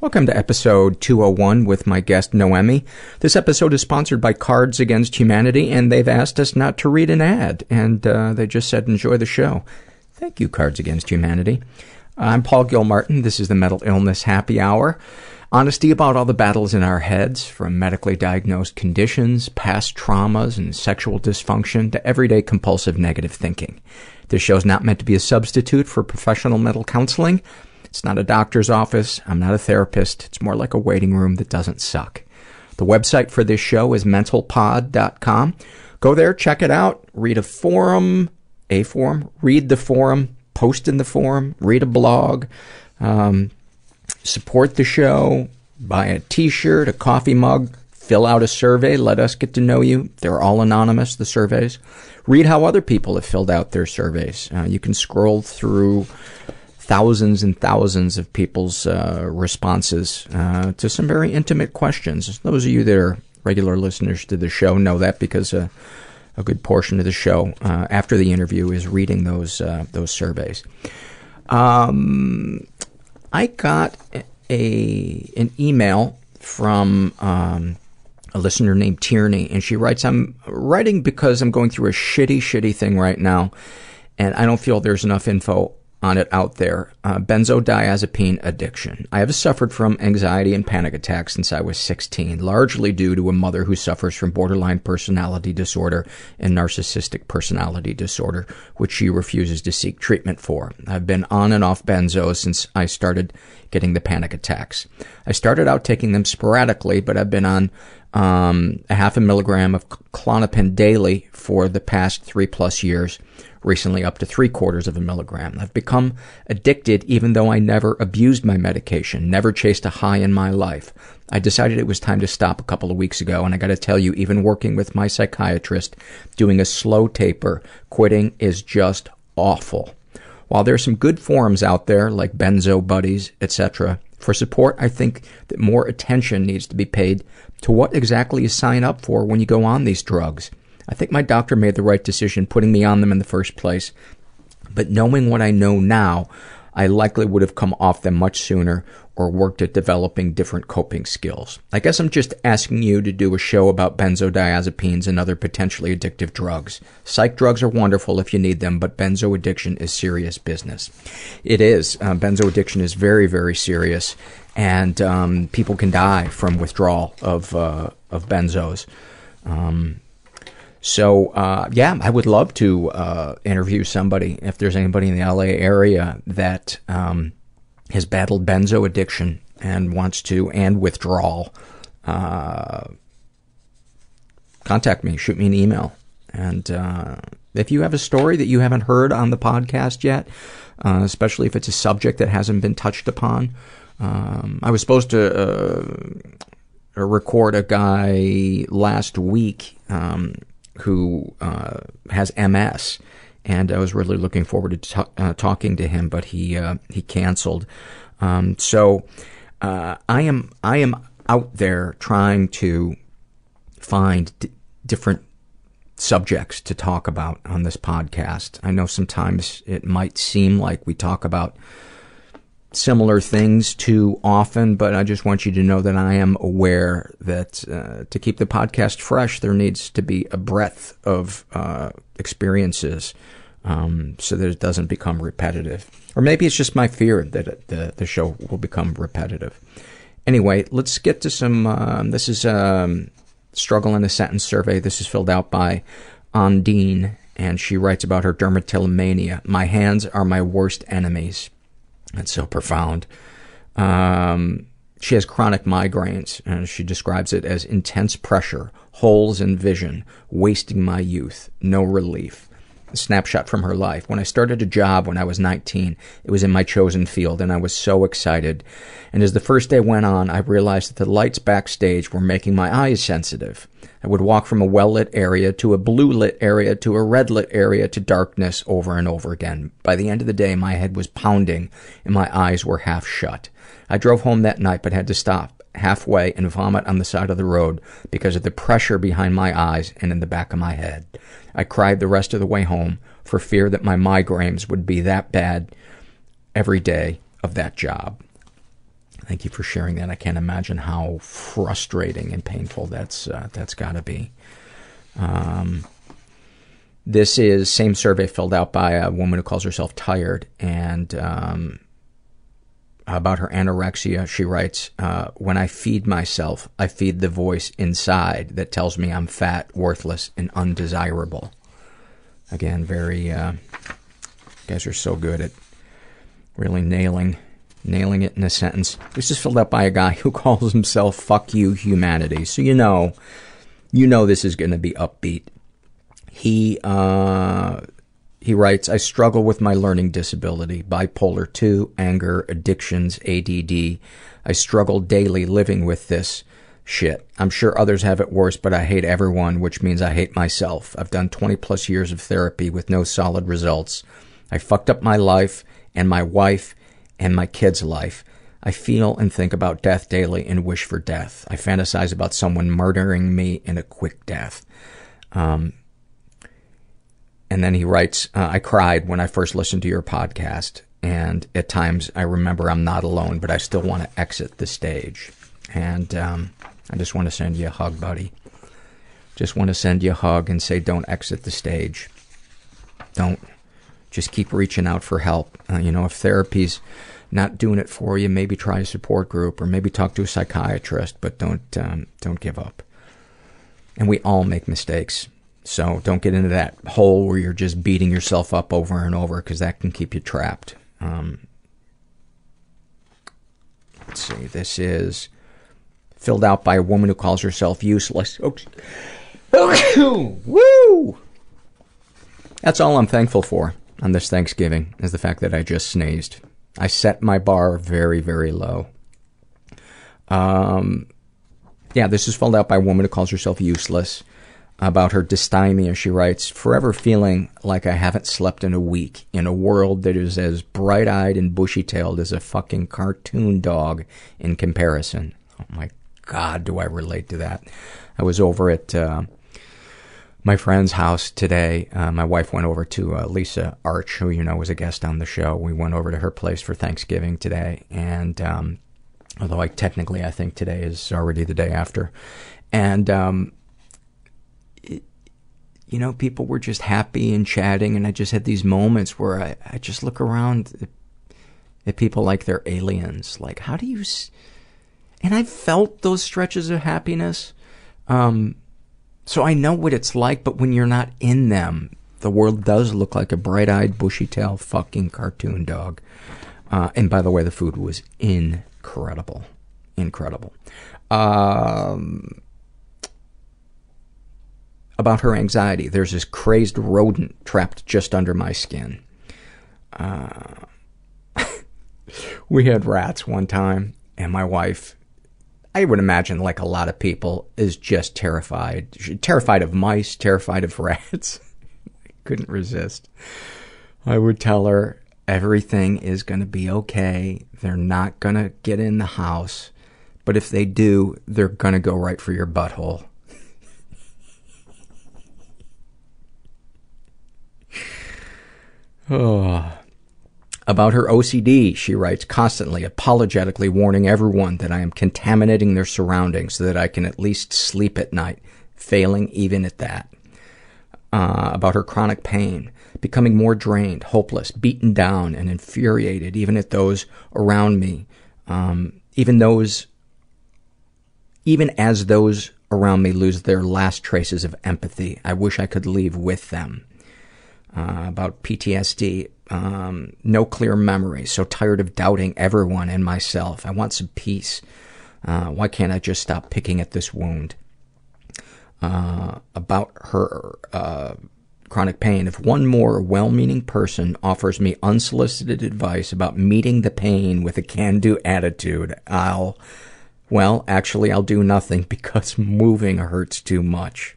Welcome to episode 201 with my guest Noemi. This episode is sponsored by Cards Against Humanity, and they've asked us not to read an ad, and uh, they just said enjoy the show. Thank you, Cards Against Humanity. I'm Paul Gilmartin. This is the Mental Illness Happy Hour. Honesty about all the battles in our heads, from medically diagnosed conditions, past traumas, and sexual dysfunction to everyday compulsive negative thinking. This show is not meant to be a substitute for professional mental counseling. It's not a doctor's office. I'm not a therapist. It's more like a waiting room that doesn't suck. The website for this show is mentalpod.com. Go there, check it out, read a forum, a forum, read the forum, post in the forum, read a blog, um, support the show, buy a t-shirt, a coffee mug, fill out a survey, let us get to know you. They're all anonymous, the surveys. Read how other people have filled out their surveys. Uh, you can scroll through thousands and thousands of people's uh, responses uh, to some very intimate questions. Those of you that are regular listeners to the show know that because uh, a good portion of the show uh, after the interview is reading those uh, those surveys. Um, I got a an email from um, a listener named Tierney, and she writes, "I'm writing because I'm going through a shitty, shitty thing right now, and I don't feel there's enough info on it out there. Uh, benzodiazepine addiction. I have suffered from anxiety and panic attacks since I was 16, largely due to a mother who suffers from borderline personality disorder and narcissistic personality disorder, which she refuses to seek treatment for. I've been on and off benzos since I started getting the panic attacks. I started out taking them sporadically, but I've been on um, a half a milligram of Klonopin daily for the past three plus years recently up to three quarters of a milligram. I've become addicted even though I never abused my medication, never chased a high in my life. I decided it was time to stop a couple of weeks ago, and I gotta tell you, even working with my psychiatrist, doing a slow taper, quitting is just awful. While there are some good forums out there, like Benzo Buddies, etc., for support, I think that more attention needs to be paid to what exactly you sign up for when you go on these drugs. I think my doctor made the right decision putting me on them in the first place. But knowing what I know now, I likely would have come off them much sooner or worked at developing different coping skills. I guess I'm just asking you to do a show about benzodiazepines and other potentially addictive drugs. Psych drugs are wonderful if you need them, but benzo addiction is serious business. It is. Uh, benzo addiction is very, very serious, and um, people can die from withdrawal of uh, of benzos. Um, so, uh, yeah, I would love to uh, interview somebody if there's anybody in the LA area that um, has battled benzo addiction and wants to, and withdrawal. Uh, contact me, shoot me an email. And uh, if you have a story that you haven't heard on the podcast yet, uh, especially if it's a subject that hasn't been touched upon, um, I was supposed to uh, record a guy last week um, who uh, has MS, and I was really looking forward to ta- uh, talking to him, but he uh, he canceled. Um, so I am I am out there trying to find d- different subjects to talk about on this podcast. I know sometimes it might seem like we talk about similar things too often, but I just want you to know that I am aware that uh, to keep the podcast fresh, there needs to be a breadth of uh, experiences um, so that it doesn't become repetitive. Or maybe it's just my fear that it, the, the show will become repetitive. Anyway, let's get to some. Um, this is um, struggle in a sentence survey. This is filled out by Ondine, and she writes about her dermatillomania. My hands are my worst enemies. That's so profound. Um, she has chronic migraines, and she describes it as intense pressure, holes in vision, wasting my youth, no relief. A snapshot from her life. When I started a job when I was 19, it was in my chosen field, and I was so excited. And as the first day went on, I realized that the lights backstage were making my eyes sensitive. I would walk from a well-lit area to a blue-lit area to a red-lit area to darkness over and over again. By the end of the day, my head was pounding and my eyes were half shut. I drove home that night but had to stop halfway and vomit on the side of the road because of the pressure behind my eyes and in the back of my head. I cried the rest of the way home for fear that my migraines would be that bad every day of that job. Thank you for sharing that. I can't imagine how frustrating and painful that's uh, that's got to be. Um, this is same survey filled out by a woman who calls herself tired, and um, about her anorexia, she writes, uh, "When I feed myself, I feed the voice inside that tells me I'm fat, worthless, and undesirable." Again, very. Uh, guys are so good at really nailing nailing it in a sentence. This is filled out by a guy who calls himself "Fuck You Humanity," so you know, you know this is going to be upbeat. He uh, he writes, "I struggle with my learning disability, bipolar two, anger, addictions, ADD. I struggle daily living with this." Shit. I'm sure others have it worse, but I hate everyone, which means I hate myself. I've done 20 plus years of therapy with no solid results. I fucked up my life and my wife and my kid's life. I feel and think about death daily and wish for death. I fantasize about someone murdering me in a quick death. Um, and then he writes, uh, I cried when I first listened to your podcast, and at times I remember I'm not alone, but I still want to exit the stage. And um, I just want to send you a hug, buddy. Just want to send you a hug and say, don't exit the stage. Don't. Just keep reaching out for help. Uh, you know, if therapy's not doing it for you, maybe try a support group or maybe talk to a psychiatrist, but don't um, don't give up. And we all make mistakes. So don't get into that hole where you're just beating yourself up over and over because that can keep you trapped. Um, let's see. This is filled out by a woman who calls herself useless. Woo! That's all I'm thankful for on this Thanksgiving is the fact that I just sneezed. I set my bar very, very low. Um, yeah, this is filled out by a woman who calls herself useless. About her dysthymia, she writes, Forever feeling like I haven't slept in a week in a world that is as bright eyed and bushy tailed as a fucking cartoon dog in comparison. Oh my god, do I relate to that. I was over at uh, my friend's house today. Uh, my wife went over to uh, Lisa Arch, who you know was a guest on the show. We went over to her place for Thanksgiving today, and um, although I technically I think today is already the day after, and um, it, you know people were just happy and chatting, and I just had these moments where I, I just look around at, at people like they're aliens. Like, how do you? S-? And I felt those stretches of happiness. Um, so I know what it's like, but when you're not in them, the world does look like a bright-eyed, bushy-tailed fucking cartoon dog. Uh, and by the way, the food was incredible. Incredible. Um, about her anxiety, there's this crazed rodent trapped just under my skin. Uh, we had rats one time, and my wife I would imagine, like a lot of people, is just terrified. Terrified of mice, terrified of rats. Couldn't resist. I would tell her everything is going to be okay. They're not going to get in the house. But if they do, they're going to go right for your butthole. oh. About her OCD, she writes, constantly, apologetically warning everyone that I am contaminating their surroundings so that I can at least sleep at night, failing even at that. Uh, about her chronic pain, becoming more drained, hopeless, beaten down, and infuriated, even at those around me, um, even those, even as those around me lose their last traces of empathy. I wish I could leave with them. Uh, about PTSD, um, no clear memory, so tired of doubting everyone and myself. I want some peace. Uh, why can't I just stop picking at this wound? Uh, about her uh, chronic pain. If one more well-meaning person offers me unsolicited advice about meeting the pain with a can-do attitude, I'll, well, actually, I'll do nothing because moving hurts too much.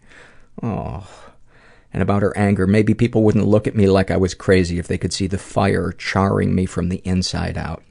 Oh and about her anger. Maybe people wouldn't look at me like I was crazy if they could see the fire charring me from the inside out.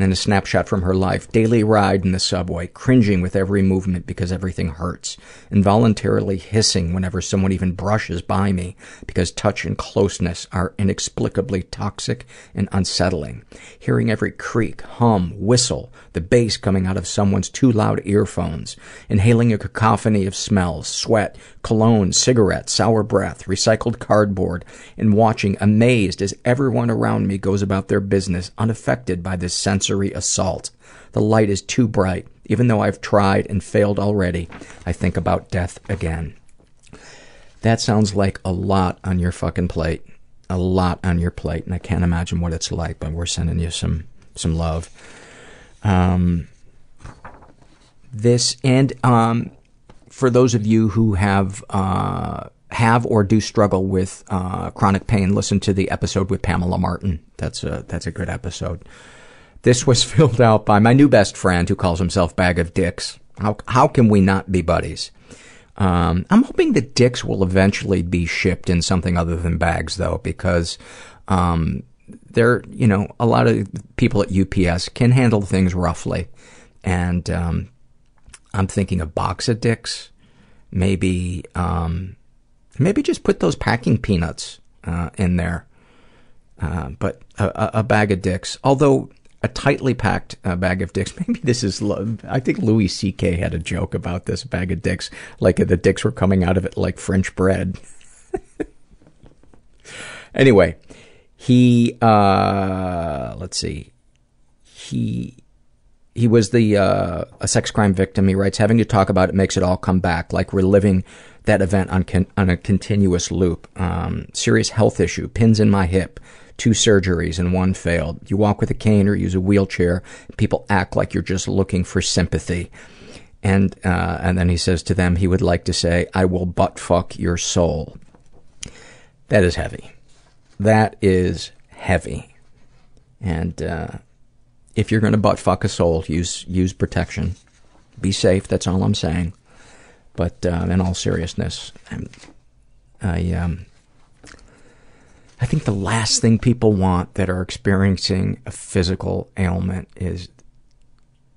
And then a snapshot from her life. Daily ride in the subway, cringing with every movement because everything hurts. Involuntarily hissing whenever someone even brushes by me because touch and closeness are inexplicably toxic and unsettling. Hearing every creak, hum, whistle, the bass coming out of someone's too loud earphones. Inhaling a cacophony of smells, sweat, cologne, cigarettes, sour breath, recycled cardboard, and watching amazed as everyone around me goes about their business unaffected by this sensory assault. The light is too bright. Even though I've tried and failed already, I think about death again. That sounds like a lot on your fucking plate. A lot on your plate, and I can't imagine what it's like, but we're sending you some, some love. Um, this, and, um, for those of you who have, uh, have or do struggle with, uh, chronic pain, listen to the episode with Pamela Martin. That's a, that's a good episode. This was filled out by my new best friend who calls himself Bag of Dicks. How, how can we not be buddies? Um, I'm hoping that dicks will eventually be shipped in something other than bags, though, because um, they're, you know, a lot of people at UPS can handle things roughly. And um, I'm thinking a box of dicks, maybe, um, maybe just put those packing peanuts uh, in there. Uh, but a, a bag of dicks, although a tightly packed uh, bag of dicks. Maybe this is, I think Louis C.K. had a joke about this bag of dicks, like the dicks were coming out of it like French bread. anyway, he, uh, let's see, he, he was the, uh, a sex crime victim. He writes, having to talk about it makes it all come back, like reliving that event on, con- on a continuous loop. Um, serious health issue, pins in my hip, two surgeries and one failed. You walk with a cane or use a wheelchair, people act like you're just looking for sympathy. And, uh, and then he says to them, he would like to say, I will butt fuck your soul. That is heavy. That is heavy. And, uh, if you're gonna butt fuck a soul, use, use protection. Be safe, that's all I'm saying. But, uh, in all seriousness, I'm, I, um, I think the last thing people want that are experiencing a physical ailment is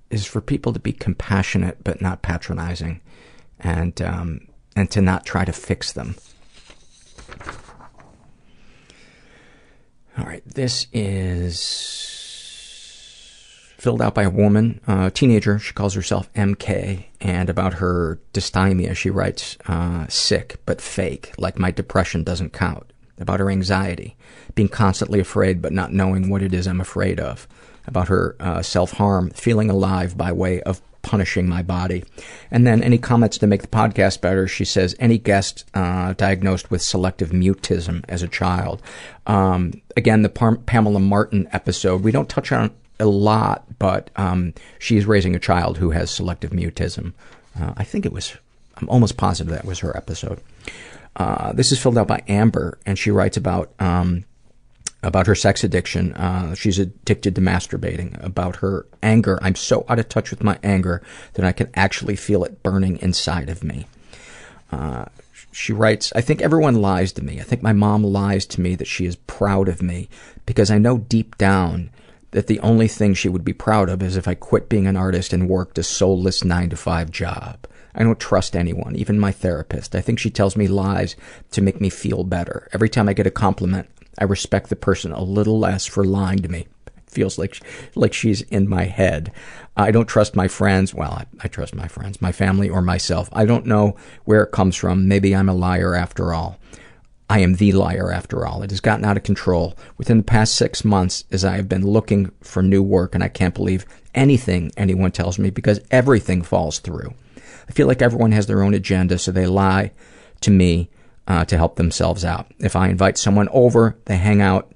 is for people to be compassionate but not patronizing, and um, and to not try to fix them. All right, this is filled out by a woman, a teenager. She calls herself MK, and about her dysthymia, she writes, uh, "Sick but fake, like my depression doesn't count." About her anxiety, being constantly afraid but not knowing what it is I'm afraid of, about her uh, self-harm, feeling alive by way of punishing my body. And then any comments to make the podcast better, she says, any guest uh, diagnosed with selective mutism as a child. Um, again, the Par- Pamela Martin episode, we don't touch on a lot, but um, she's raising a child who has selective mutism. Uh, I think it was, I'm almost positive that was her episode. Uh, this is filled out by Amber, and she writes about um, about her sex addiction. Uh, she's addicted to masturbating. About her anger. I'm so out of touch with my anger that I can actually feel it burning inside of me. Uh, she writes, I think everyone lies to me. I think my mom lies to me that she is proud of me because I know deep down that the only thing she would be proud of is if I quit being an artist and worked a soulless nine to five job. I don't trust anyone, even my therapist. I think she tells me lies to make me feel better. Every time I get a compliment, I respect the person a little less for lying to me. It feels like like she's in my head. I don't trust my friends. Well, I, I trust my friends, my family, or myself. I don't know where it comes from. Maybe I'm a liar after all. I am the liar after all. It has gotten out of control. Within the past six months, as I have been looking for new work, and I can't believe anything anyone tells me because everything falls through. I feel like everyone has their own agenda, so they lie to me uh, to help themselves out. If I invite someone over, they hang out.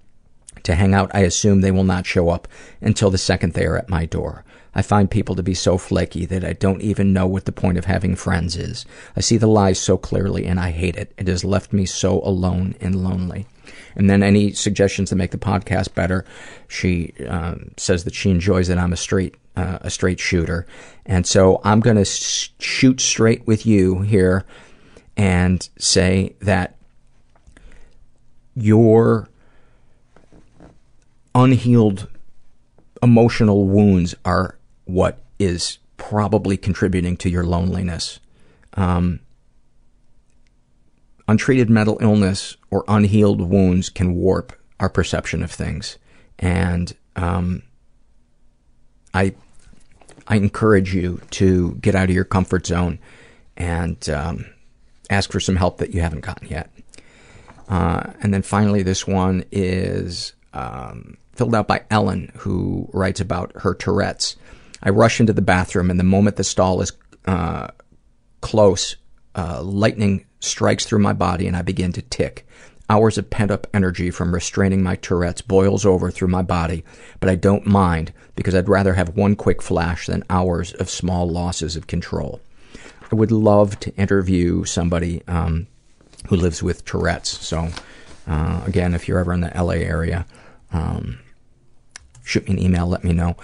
To hang out, I assume they will not show up until the second they are at my door. I find people to be so flaky that I don't even know what the point of having friends is. I see the lies so clearly and I hate it. It has left me so alone and lonely. And then any suggestions to make the podcast better, she um, says that she enjoys that I'm a straight uh, a straight shooter, and so I'm going to sh- shoot straight with you here and say that your unhealed emotional wounds are what is probably contributing to your loneliness. Um, untreated mental illness or unhealed wounds can warp our perception of things. And um, I, I encourage you to get out of your comfort zone and um, ask for some help that you haven't gotten yet. Uh, and then finally, this one is um, filled out by Ellen, who writes about her Tourette's. I rush into the bathroom, and the moment the stall is uh, close, uh, lightning strikes through my body, and I begin to tic. Hours of pent up energy from restraining my Tourette's boils over through my body, but I don't mind because I'd rather have one quick flash than hours of small losses of control. I would love to interview somebody um, who lives with Tourette's. So, uh, again, if you're ever in the LA area, um, shoot me an email, let me know.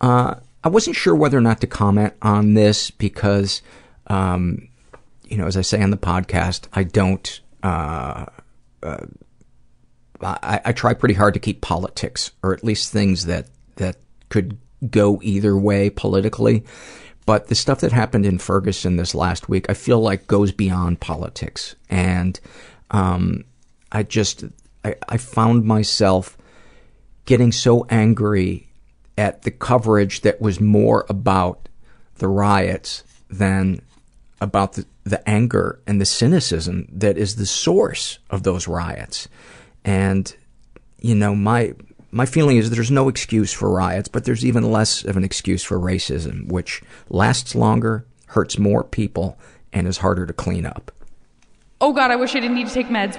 Uh, I wasn't sure whether or not to comment on this because, um, you know, as I say on the podcast, I don't. Uh, uh, I, I try pretty hard to keep politics, or at least things that that could go either way politically. But the stuff that happened in Ferguson this last week, I feel like goes beyond politics, and um, I just I, I found myself getting so angry at the coverage that was more about the riots than about the, the anger and the cynicism that is the source of those riots. And, you know, my, my feeling is there's no excuse for riots, but there's even less of an excuse for racism, which lasts longer, hurts more people, and is harder to clean up. Oh god, I wish I didn't need to take meds.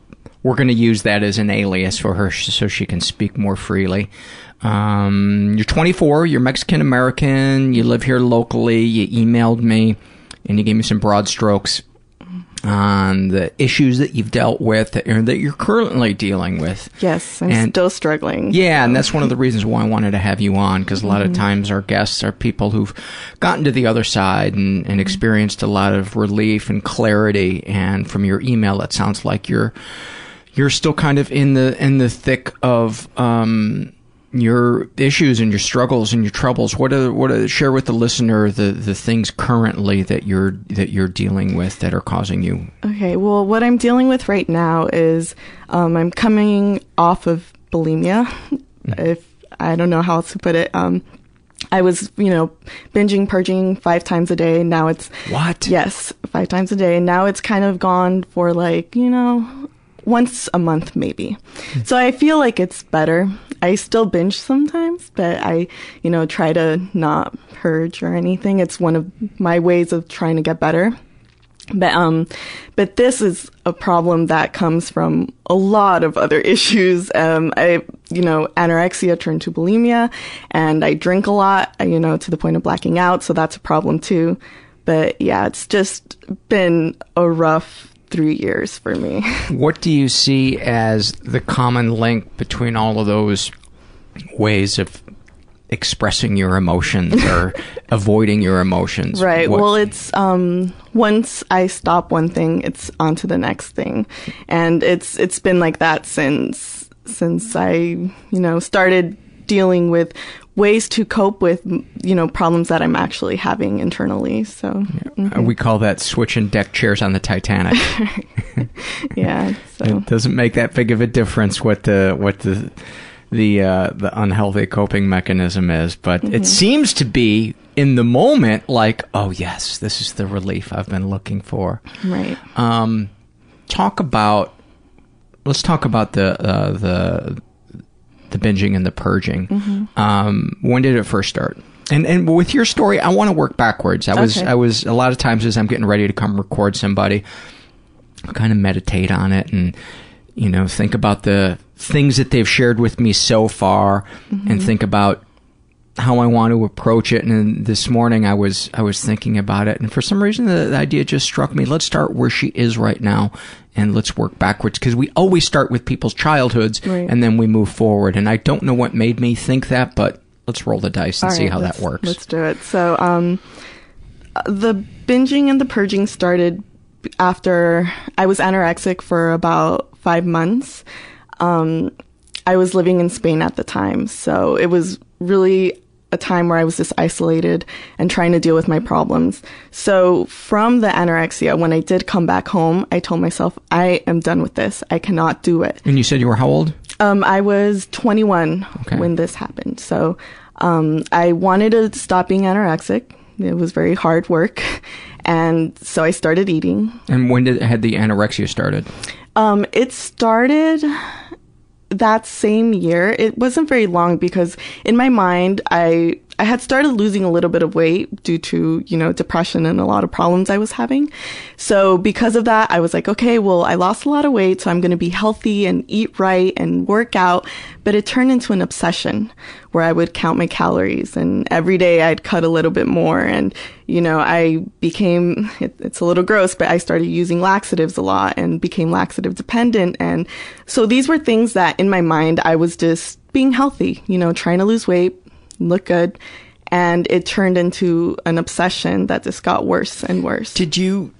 we're going to use that as an alias for her sh- so she can speak more freely. Um, you're 24, you're Mexican American, you live here locally, you emailed me, and you gave me some broad strokes on the issues that you've dealt with that, that you're currently dealing with. Yes, I'm And- still struggling. Yeah, and that's one of the reasons why I wanted to have you on because a lot of times our guests are people who've gotten to the other side and, and experienced a lot of relief and clarity. And from your email, it sounds like you're you're still kind of in the in the thick of um, your issues and your struggles and your troubles. What are what are, share with the listener the the things currently that you're that you're dealing with that are causing you Okay, well, what I'm dealing with right now is um, I'm coming off of bulimia. If I don't know how else to put it. Um, I was, you know, binging, purging five times a day. Now it's what? Yes, five times a day. And now it's kind of gone for like, you know, once a month maybe. So I feel like it's better. I still binge sometimes, but I, you know, try to not purge or anything. It's one of my ways of trying to get better. But um, but this is a problem that comes from a lot of other issues. Um, I, you know, anorexia turned to bulimia, and I drink a lot. You know, to the point of blacking out, so that's a problem too. But yeah, it's just been a rough three years for me. What do you see as the common link between all of those ways of expressing your emotions or avoiding your emotions? Right. What- Well, it's um once I stop one thing, it's on to the next thing. And it's it's been like that since since I, you know, started dealing with ways to cope with, you know, problems that I'm actually having internally. So, mhm. Uh, we call that switching deck chairs on the Titanic. yeah. So It doesn't make that big of a difference what the what the the uh, the unhealthy coping mechanism is, but Mhm. it seems to be in the moment like, oh yes, this is the relief I've been looking for. Right. Um, talk about. Let's talk about the uh, the the binging and the purging. Mhm. Um, when did it first start? And and with your story, I want to work backwards. I was Okay. I was a lot of times as I'm getting ready to come record somebody, I kind of meditate on it and you know think about the things that they've shared with me so far, and Mhm. think about how I want to approach it. And this morning I was I was thinking about it, and for some reason the, the idea just struck me. Let's start where she is right now, and let's work backwards because we always start with people's childhoods, Right. and then we move forward. And I don't know what made me think that, but let's roll the dice and see how that works. Let's do it. So, um, the binging and the purging started after I was anorexic for about five months. Um, I was living in Spain at the time, so it was really a time where I was just isolated and trying to deal with my problems. So from the anorexia, when I did come back home, I told myself, I am done with this. I cannot do it. And you said you were how old? Um, I was 21 Okay. when this happened. So um, I wanted to stop being anorexic. It was very hard work. And so I started eating. And when did had the anorexia started? Um, it started that same year. It wasn't very long because in my mind, I I had started losing a little bit of weight due to, you know, depression and a lot of problems I was having. So because of that, I was like, okay, well, I lost a lot of weight, so I'm going to be healthy and eat right and work out. But it turned into an obsession where I would count my calories and every day I'd cut a little bit more. And, you know, I became, it, it's a little gross, but I started using laxatives a lot and became laxative dependent. And so these were things that in my mind, I was just being healthy, you know, trying to lose weight, look good. And it turned into an obsession that just got worse and worse. Did you?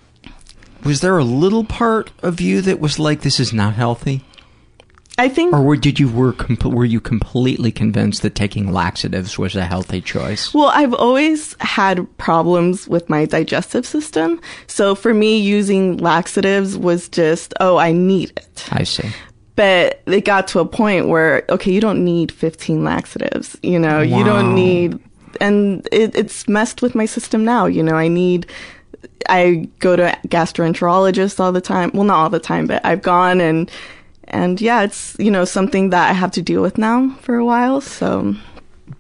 Was there a little part of you that was like, "This is not healthy," I think or were, did you were were you completely convinced that taking laxatives was a healthy choice? Well, I've always had problems with my digestive system. So for me, using laxatives was just, oh, I need it. I see. But it got to a point where, okay, you don't need 15 laxatives. You know, you don't need, and it, it's messed with my system now. You know, I need, I go to gastroenterologists all the time. Well, not all the time, but I've gone and, and yeah, it's, you know, something that I have to deal with now for a while. So,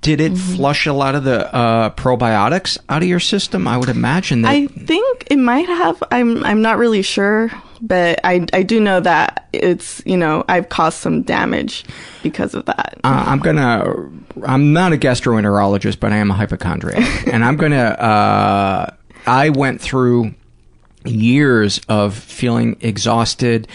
Did it flush a lot of the uh, probiotics out of your system? I would imagine that. I think it might have. I'm I'm not really sure, but I I do know that it's you know I've caused some damage because of that. Uh, I'm gonna. I'm not a gastroenterologist, but I am a hypochondriac, and I'm gonna. Uh, I went through years of feeling exhausted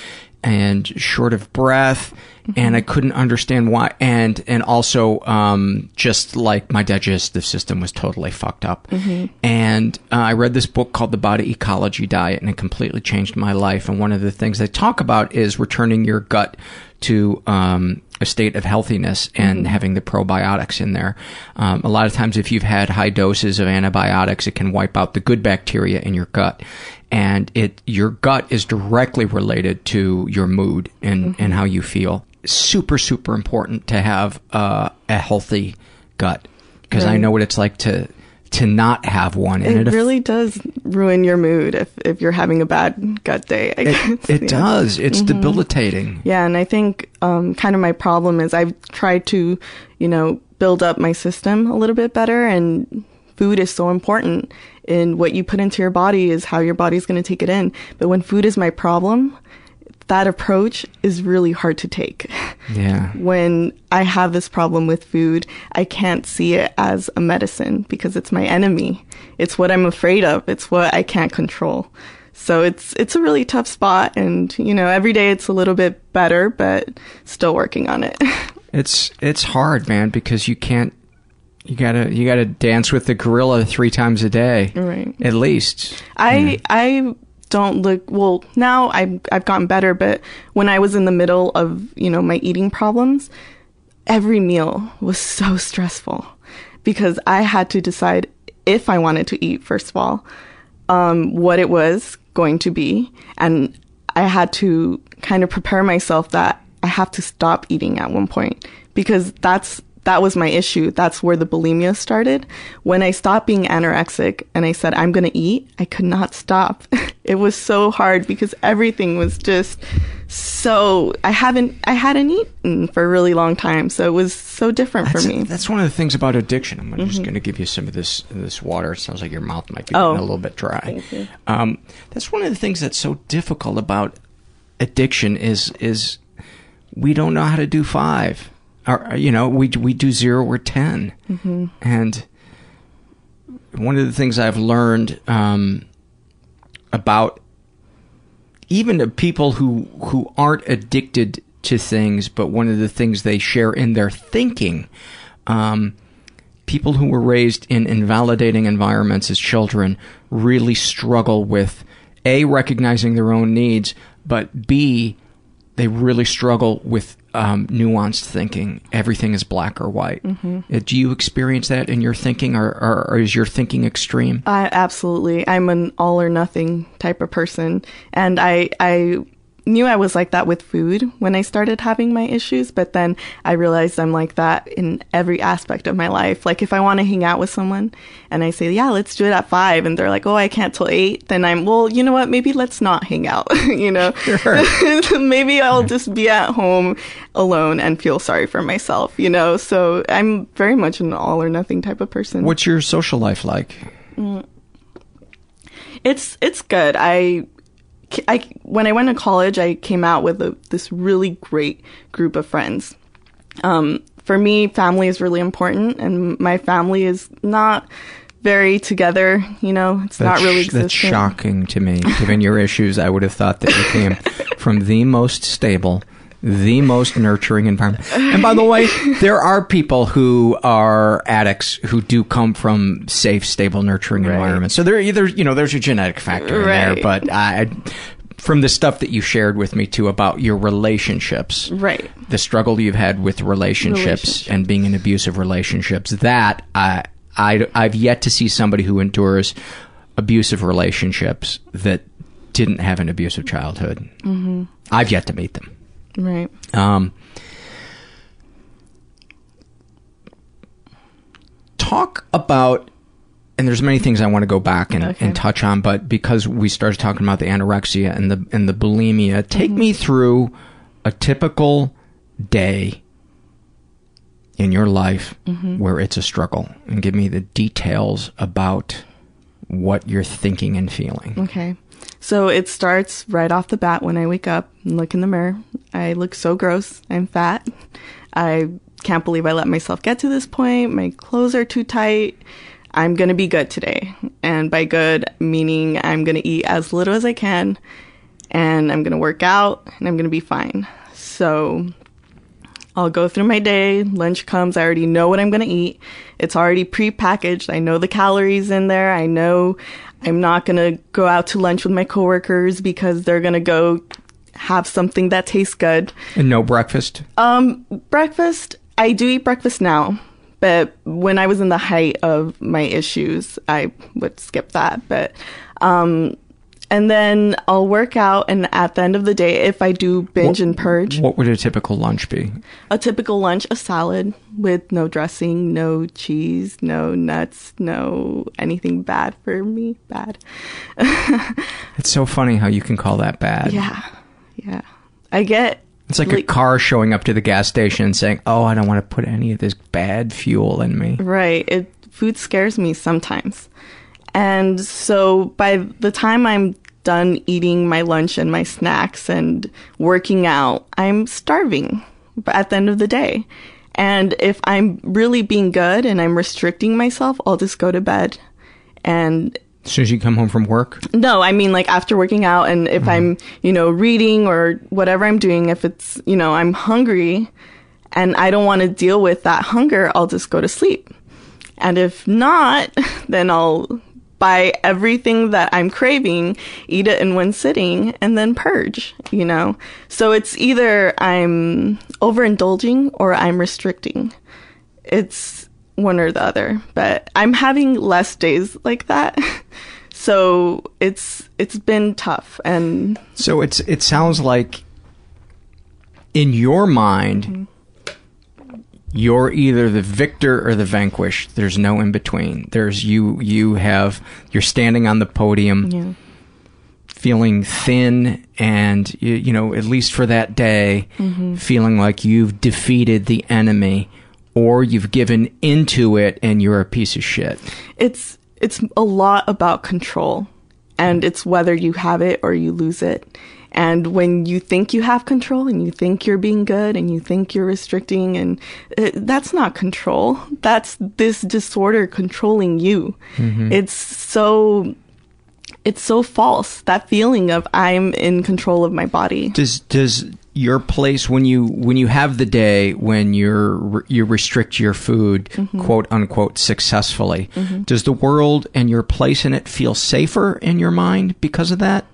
and short of breath and I couldn't understand why and and also um, just like my digestive system was totally fucked up. Mhm. And uh, I read this book called The Body Ecology Diet and it completely changed my life and one of the things they talk about is returning your gut to um, a state of healthiness and Mhm. having the probiotics in there. Um, a lot of times, if you've had high doses of antibiotics, it can wipe out the good bacteria in your gut, and it your gut is directly related to your mood and and how you feel. Super super important to have uh, a healthy gut because I know what it's like to to not have one. And It aff- really does ruin your mood if, if you're having a bad gut day. I guess. it, it Yeah. does. It's Mhm. debilitating. Yeah, and I think um, kind of my problem is I've tried to, you know, build up my system a little bit better, and food is so important. And what you put into your body is how your body's going to take it in. But when food is my problem, that approach is really hard to take. Yeah. When I have this problem with food, I can't see it as a medicine because it's my enemy. It's what I'm afraid of. It's what I can't control. So it's it's a really tough spot and you know, every day it's a little bit better, but still working on it. It's it's hard, man, because you can't. You gotta you gotta dance with the gorilla three times a day, Right. At least. I I don't look well now. I've I've gotten better, but when I was in the middle of you know my eating problems, every meal was so stressful because I had to decide if I wanted to eat first of all, um, what it was going to be, and I had to kind of prepare myself that I have to stop eating at one point because that's that was my issue. That's where the bulimia started. When I stopped being anorexic and I said I'm going to eat, I could not stop. it was so hard because everything was just so I haven't I hadn't eaten for a really long time, so it was so different That's, for me. that's one of the things about addiction. I'm just Mhm. going to give you some of this this water. It sounds like your mouth might be Oh. a little bit dry. Um, that's one of the things that's so difficult about addiction is is we don't know how to do five. Or you know, we we do zero or 10 Mhm. and one of the things I've learned um, about even the people who who aren't addicted to things, but one of the things they share in their thinking, um, people who were raised in invalidating environments as children really struggle with a recognizing their own needs, but b they really struggle with um, nuanced thinking. Everything is black or white. Mhm. Uh, Do you experience that in your thinking, or, or, or is your thinking extreme? I absolutely. I'm an all or nothing type of person, and I I knew I was like that with food when I started having my issues, but then I realized I'm like that in every aspect of my life. Like if I want to hang out with someone and I say, "Yeah, let's do it at 5." and they're like, "Oh, I can't till 8." Then I'm, "Well, you know what? Maybe let's not hang out." you know. Maybe I'll just be at home alone and feel sorry for myself, you know? So I'm very much an all or nothing type of person. What's your social life like? Mm. It's it's good. I, I when I went to college, I came out with a, this really great group of friends. Um, for me, family is really important, and my family is not very together. You know, it's not really That's shocking to me. Given your issues, I would have thought that you came from the most stable, the most nurturing environment. And by the way, there are people who are addicts who do come from safe, stable, nurturing environments. So there, either you know, there's a genetic factor in there, but I. From the stuff that you shared with me too about your relationships, Right. The struggle you've had with relationships, Relationships. and being in abusive relationships. That I, I, I've yet to see somebody who endures abusive relationships that didn't have an abusive childhood. hmm I've yet to meet them. Right. Um, talk about, and there's many things I want to go back and, Okay. and touch on, but because we started talking about the anorexia and the and the bulimia, take me through a typical day in your life Mhm. where it's a struggle, and give me the details about what you're thinking and feeling. Okay. So it starts right off the bat when I wake up and look in the mirror. I look so gross. I'm fat. I can't believe I let myself get to this point. My clothes are too tight. I'm going to be good today. And by good, meaning I'm going to eat as little as I can. and I'm going to work out and I'm going to be fine. So I'll go through my day. Lunch comes. I already know what I'm going to eat. It's already pre-packaged. I know the calories in there. I know I'm not going to go out to lunch with my coworkers because they're going to go have something that tastes good. And no breakfast? Um, breakfast, I do eat breakfast now. But when I was in the height of my issues, I would skip that. But um, and then I'll work out, and at the end of the day, if I do binge what, and purge, what would a typical lunch be? A typical lunch, a salad with no dressing, no cheese, no nuts, no anything bad for me. Bad. it's so funny how you can call that bad. Yeah, yeah. I get. It's like, like a car showing up to the gas station and saying, "Oh, I don't want to put any of this bad fuel in me." Right. It food scares me sometimes. And so by the time I'm done eating my lunch and my snacks and working out, I'm starving at the end of the day. And if I'm really being good and I'm restricting myself, I'll just go to bed. And as soon as you come home from work? No, I mean like after working out and if mm-hmm. I'm, you know, reading or whatever I'm doing, if it's, you know, I'm hungry and I don't want to deal with that hunger, I'll just go to sleep. And if not, then I'll buy everything that I'm craving, eat it in one sitting, and then purge, you know? So it's either I'm overindulging or I'm restricting. It's one or the other, but I'm having less days like that. so it's it's been tough and So it's it sounds like in your mind mm-hmm you're either the victor or the vanquished. There's no in between. There's you. You have you're standing on the podium, yeah. feeling thin, and you, you, know at least for that day, mm-hmm. feeling like you've defeated the enemy, or you've given into it and you're a piece of shit. It's it's a lot about control, and it's whether you have it or you lose it. And when you think you have control and you think you're being good and you think you're restricting and uh, that's not control. That's this disorder controlling you. Mm-hmm. It's so it's so false that feeling of I'm in control of my body. Does does your place when you when you have the day when you're you restrict your food mm-hmm. quote unquote successfully mm-hmm. does the world and your place in it feel safer in your mind because of that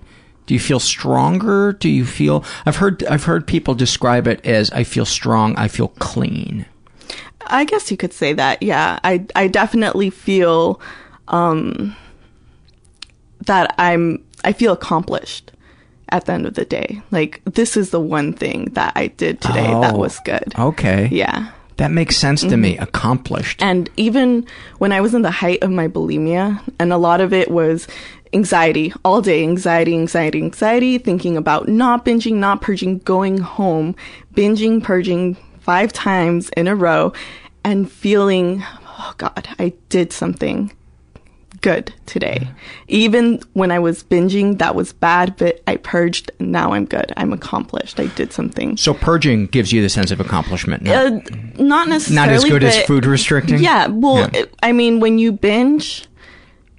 do you feel stronger? Do you feel I've heard I've heard people describe it as I feel strong, I feel clean. I guess you could say that. Yeah. I I definitely feel um that I'm I feel accomplished at the end of the day. Like this is the one thing that I did today oh, that was good. Okay. Yeah. That makes sense to mm-hmm. me. Accomplished. And even when I was in the height of my bulimia, and a lot of it was anxiety all day anxiety anxiety anxiety thinking about not binging not purging going home binging purging five times in a row and feeling oh god i did something good today. Even when i was binging that was bad but i purged and now i'm good. I'm accomplished. I did something. So purging gives you the sense of accomplishment not, uh, not necessarily not as good as food restricting? Yeah well yeah. i mean when you binge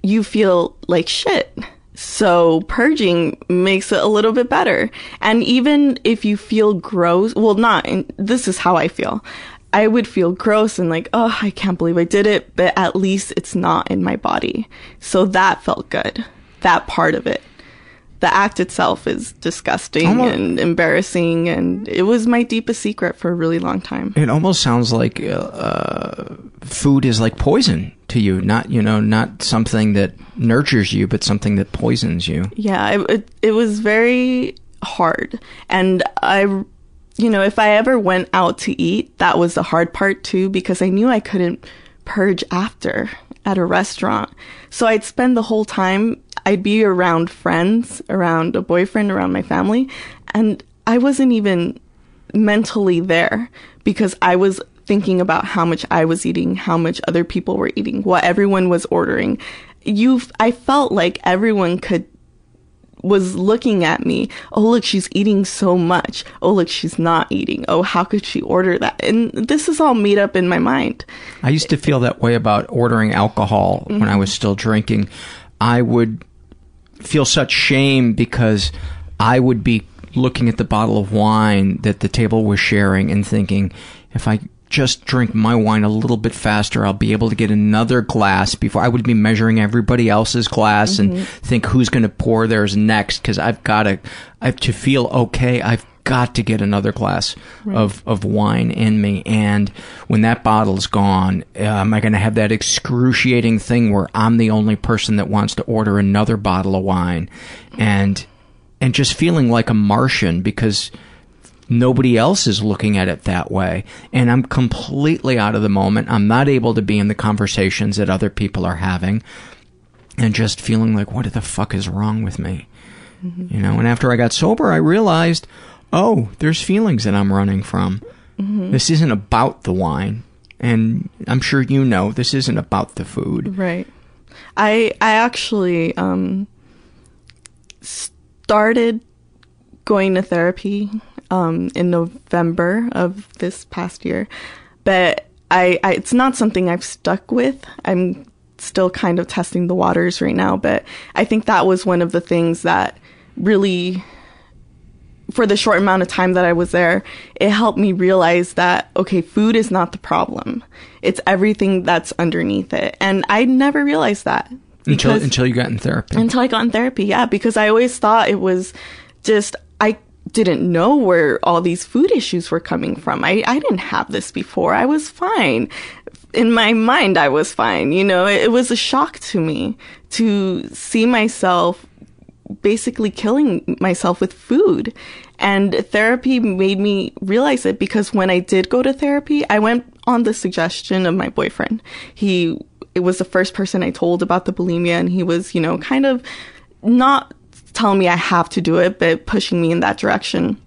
you feel like shit. So purging makes it a little bit better. And even if you feel gross, well, not, this is how I feel. I would feel gross and like, oh, I can't believe I did it, but at least it's not in my body. So that felt good. That part of it the act itself is disgusting almost, and embarrassing, and it was my deepest secret for a really long time. It almost sounds like uh, uh, food is like poison to you, not you know, not something that nurtures you, but something that poisons you. Yeah, it it, it was very hard, and I you know, if I ever went out to eat, that was the hard part too, because I knew I couldn't purge after at a restaurant. So I'd spend the whole time I'd be around friends, around a boyfriend, around my family, and I wasn't even mentally there because I was thinking about how much I was eating, how much other people were eating, what everyone was ordering. You, I felt like everyone could was looking at me. Oh, look, she's eating so much. Oh, look, she's not eating. Oh, how could she order that? And this is all made up in my mind. I used to feel that way about ordering alcohol mm-hmm. when I was still drinking. I would feel such shame because I would be looking at the bottle of wine that the table was sharing and thinking, if I just drink my wine a little bit faster, I'll be able to get another glass before I would be measuring everybody else's glass and Mhm. think who's going to pour theirs next because I've got to, I have to feel okay. I've got to get another glass Right. of of wine in me, and when that bottle's gone, uh, am I going to have that excruciating thing where I'm the only person that wants to order another bottle of wine, and and just feeling like a Martian because nobody else is looking at it that way. And i'm completely out of the moment. I'm not able to be in the conversations that other people are having and just feeling like what the fuck is wrong with me? You know and after i got sober i realized oh there's feelings that i'm running from. Mhm. this isn't about the wine. And i'm sure you know this isn't about the food. Right. I I actually um started going to therapy um in November of this past year. But I, I it's not something I've stuck with. I'm still kind of testing the waters right now, but I think that was one of the things that really for the short amount of time that I was there, it helped me realize that, okay, food is not the problem. It's everything that's underneath it. And I never realized that. until because- until you got in therapy until I got in therapy, yeah, because I always thought it was just, didn't know where all these food issues were coming from. I, I didn't have this before. I was fine. In my mind, I was fine. You know, it, it was a shock to me to see myself basically killing myself with food. And therapy made me realize it because when I did go to therapy, I went on the suggestion of my boyfriend. He it was the first person I told about the bulimia and he was, you know, kind of not telling me I have to do it, but pushing me in that direction.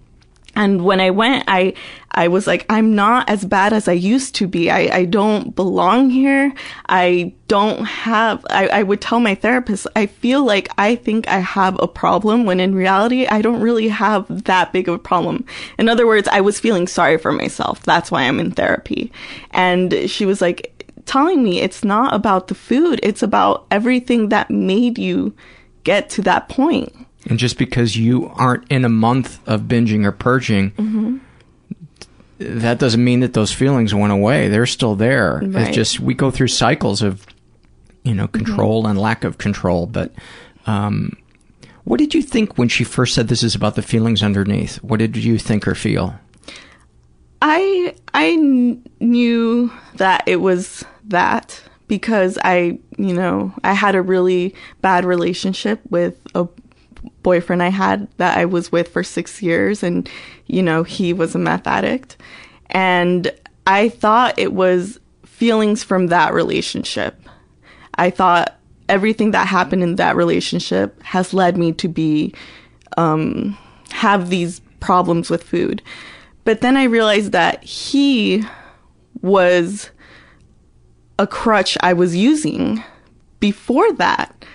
And when I went, I I was like, I'm not as bad as I used to be. I, I don't belong here. I don't have I, I would tell my therapist, I feel like I think I have a problem when in reality I don't really have that big of a problem. In other words, I was feeling sorry for myself. That's why I'm in therapy. And she was like telling me it's not about the food, it's about everything that made you get to that point. and just because you aren't in a month of binging or purging Mm-hmm. that doesn't mean that those feelings went away. They're still there. Right. It's just we go through cycles of, you know, control and lack of control. But um, what did you think when she first said this is about the feelings underneath? What did you think or feel? I I knew that it was that because I, you know, I had a really bad relationship with a boyfriend I had that I was with for 6 years and you know, he was a meth addict and I thought it was feelings from that relationship. I thought everything that happened in that relationship has led me to be um have these problems with food. But then I realized that he was a crutch I was using before that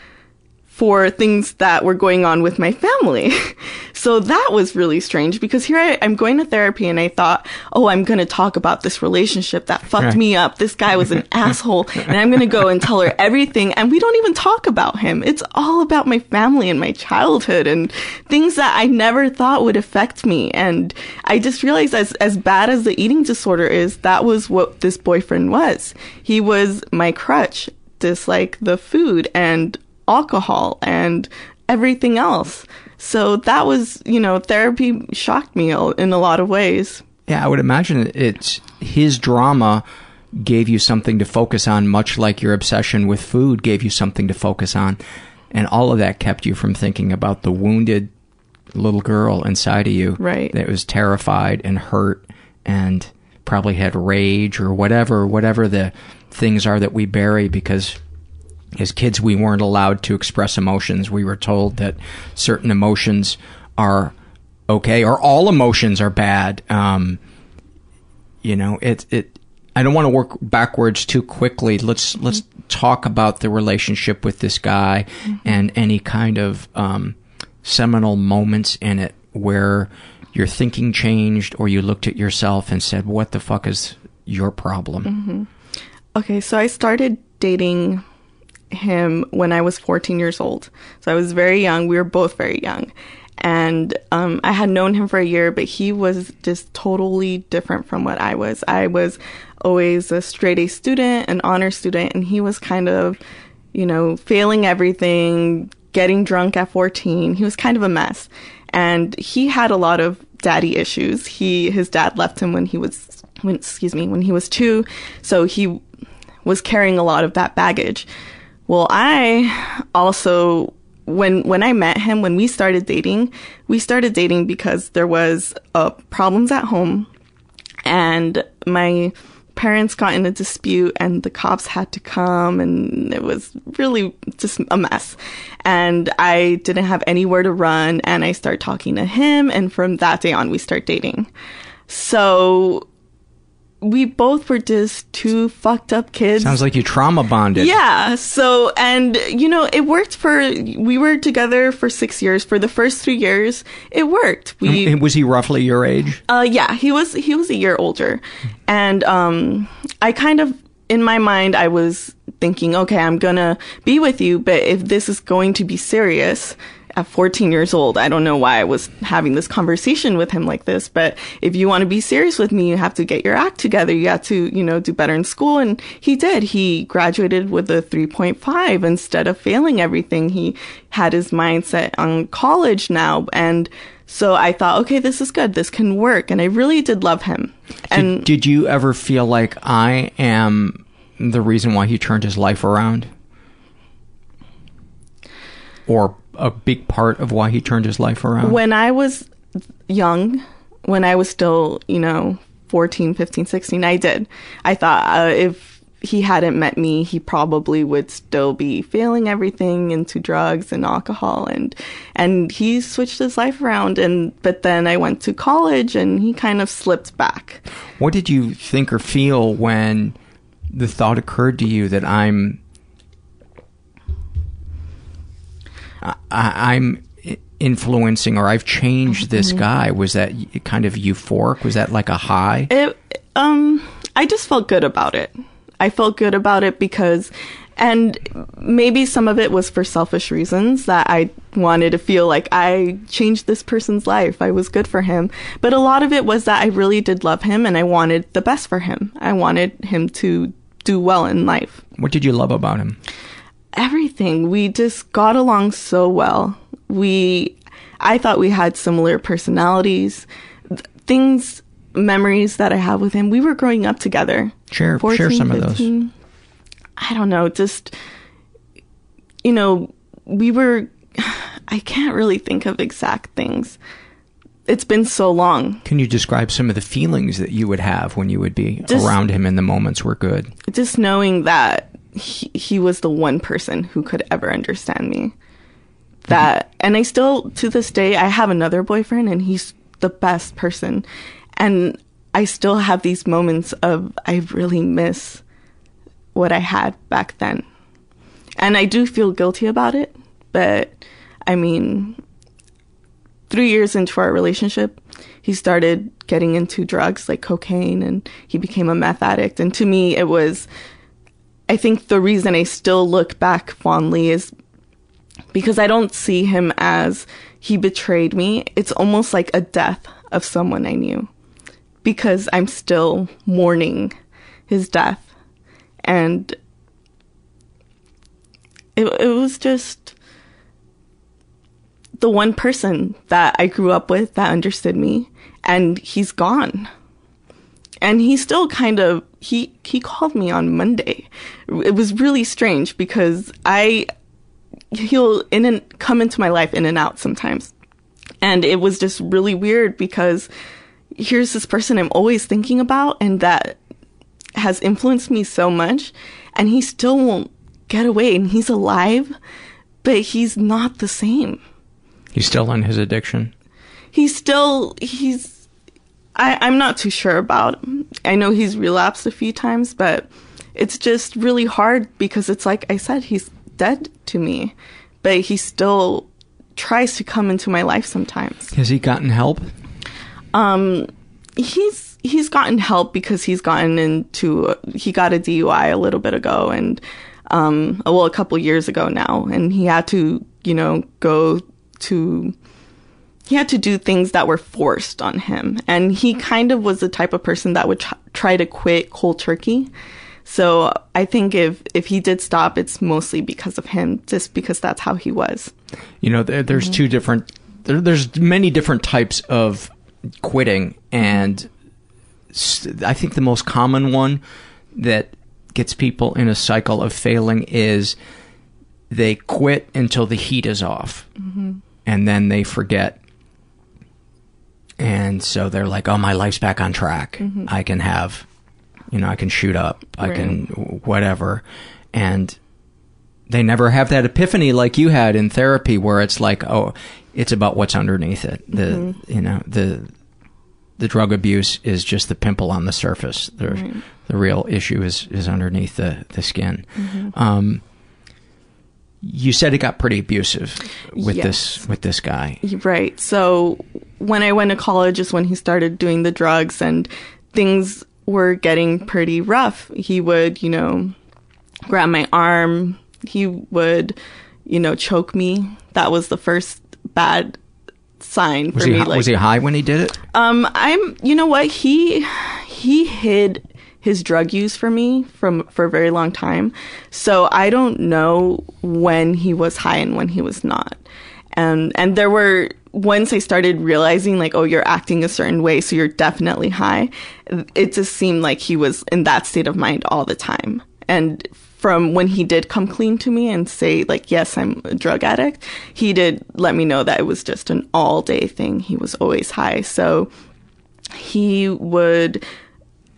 for things that were going on with my family. so that was really strange because here I, I'm going to therapy and I thought, oh, I'm going to talk about this relationship that fucked Right. me up. This guy was an asshole and I'm going to go and tell her everything. And we don't even talk about him. It's all about my family and my childhood and things that I never thought would affect me. And I just realized as, as bad as the eating disorder is, that was what this boyfriend was. He was my crutch, just like the food and alcohol and everything else. So that was, you know, therapy shocked me in a lot of ways. Yeah, I would imagine it's his drama gave you something to focus on, much like your obsession with food gave you something to focus on. And all of that kept you from thinking about the wounded little girl inside of you Right. that was terrified and hurt and probably had rage or whatever, whatever the things are that we bury because as kids we weren't allowed to express emotions. We were told that certain emotions are okay or all emotions are bad. Um, you know, it it. I don't want to work backwards too quickly. Let's let's talk about the relationship with this guy and any kind of um, seminal moments in it where your thinking changed or you looked at yourself and said, "What the fuck is your problem?" hmm Okay, so I started dating him when I was 14 years old. So I was very young. We were both very young. and um, I had known him for a year, but he was just totally different from what I was. I was always a straight A student, an honor student, and he was kind of, you know, failing everything, getting drunk at 14. He was kind of a mess. And he had a lot of daddy issues. He his dad left him when he was when, excuse me, when he was 2, so he was carrying a lot of that baggage. Well, I also when when I met him, when we started dating, we started dating because there was uh, problems at home, and my parents got in a dispute, and the cops had to come, and it was really just a mess. And I didn't have anywhere to run, and I start talking to him, and from that day on, we start dating. So we both were just two fucked up kids. Sounds like you trauma bonded. Yeah. So, and you know, it worked for, we were together for six years. For the first three years, it worked. We, And was he roughly your age? uh, yeah, he was, he was a year older. And, um, I kind of, in my mind, I was thinking, okay, I'm gonna be with you, but if this is going to be serious, at 14 years old, I don't know why I was having this conversation with him like this, but if you want to be serious with me, you have to get your act together. You have to, you know, do better in school. And he did. He graduated with a 3.5 instead of failing everything. He had his mindset on college now. And so I thought, okay, this is good. This can work. And I really did love him. And did, did you ever feel like I am the reason why he turned his life around? Or a big part of why he turned his life around? when I was young, when I was still, you know, 14, 15, 16, I did. I thought uh, if he hadn't met me, he probably would still be failing everything into drugs and alcohol and and he switched his life around and but then I went to college and he kind of slipped back. What did you think or feel when the thought occurred to you that I'm I, I'm influencing or I've changed this Mhm. guy? Was that kind of euphoric? Was that like a high? It um I just felt good about it. I felt good about it because and maybe some of it was for selfish reasons that I wanted to feel like I changed this person's life. I was good for him. But a lot of it was that I really did love him and I wanted the best for him. I wanted him to do well in life. What did you love about him? Everything. We just got along so well. We I thought we had similar personalities. Th- Things memories that I have with him. We were growing up together. Share, share 14, some of those. I don't know, just you know, we were I can't really think of exact things. It's been so long. Can you describe some of the feelings that you would have when you would be Just- around him and the moments were good? Just knowing that he, he was the one person who could ever understand me. That and I still to this day I have another boyfriend and he's the best person. And I still have these moments of I really miss what I had back then. And I do feel guilty about it, but I mean, three years into our relationship, he started getting into drugs like cocaine and he became a meth addict. And to me, it was, I think the reason I still look back fondly is because I don't see him as he betrayed me. It's almost like a death of someone I knew because I'm still mourning his death. And it, it was just the one person that I grew up with that understood me, and he's gone. And he still kind of he he called me on Monday. It was really strange because I he'll in and come into my life in and out sometimes. And it was just really weird because here's this person I'm always thinking about and that has influenced me so much and he still won't get away and he's alive, but he's not the same. He's still on his addiction. He's still he's I, I'm not too sure about. I know he's relapsed a few times, but it's just really hard because it's like I said, he's dead to me, but he still tries to come into my life sometimes. Has he gotten help? Um, he's he's gotten help because he's gotten into he got a DUI a little bit ago and um well a couple years ago now and he had to you know go to he had to do things that were forced on him. And he kind of was the type of person that would tr- try to quit cold turkey. So I think if, if he did stop, it's mostly because of him, just because that's how he was. You know, there, there's two different. There, there's many different types of quitting, and I think the most common one that gets people in a cycle of failing is they quit until the heat is off, Mhm. and then they forget. And so they're like, "Oh, my life's back on track. Mhm. I can have, you know, I can shoot up. I can whatever." And they never have that epiphany like you had in therapy where it's like oh it's about what's underneath it the Mhm. you know the the drug abuse is just the pimple on the surface the Right. the real issue is is underneath the the skin Mhm. um you said it got pretty abusive with Yes. this with this guy Right. So when I went to college is when he started doing the drugs and things were getting pretty rough. He would, you know, grab my arm. He would, you know, choke me. That was the first bad sign for was he me. like, was he high when he did it um, I'm. You know what? He he hid his drug use for me from for a very long time, so I don't know when he was high and when he was not. And and there were once I started realizing like, oh, you're acting a certain way, so you're definitely high. It just seemed like he was in that state of mind all the time. And from when he did come clean to me and say like, yes, I'm a drug addict, he did let me know that it was just an all day thing. He was always high. So he would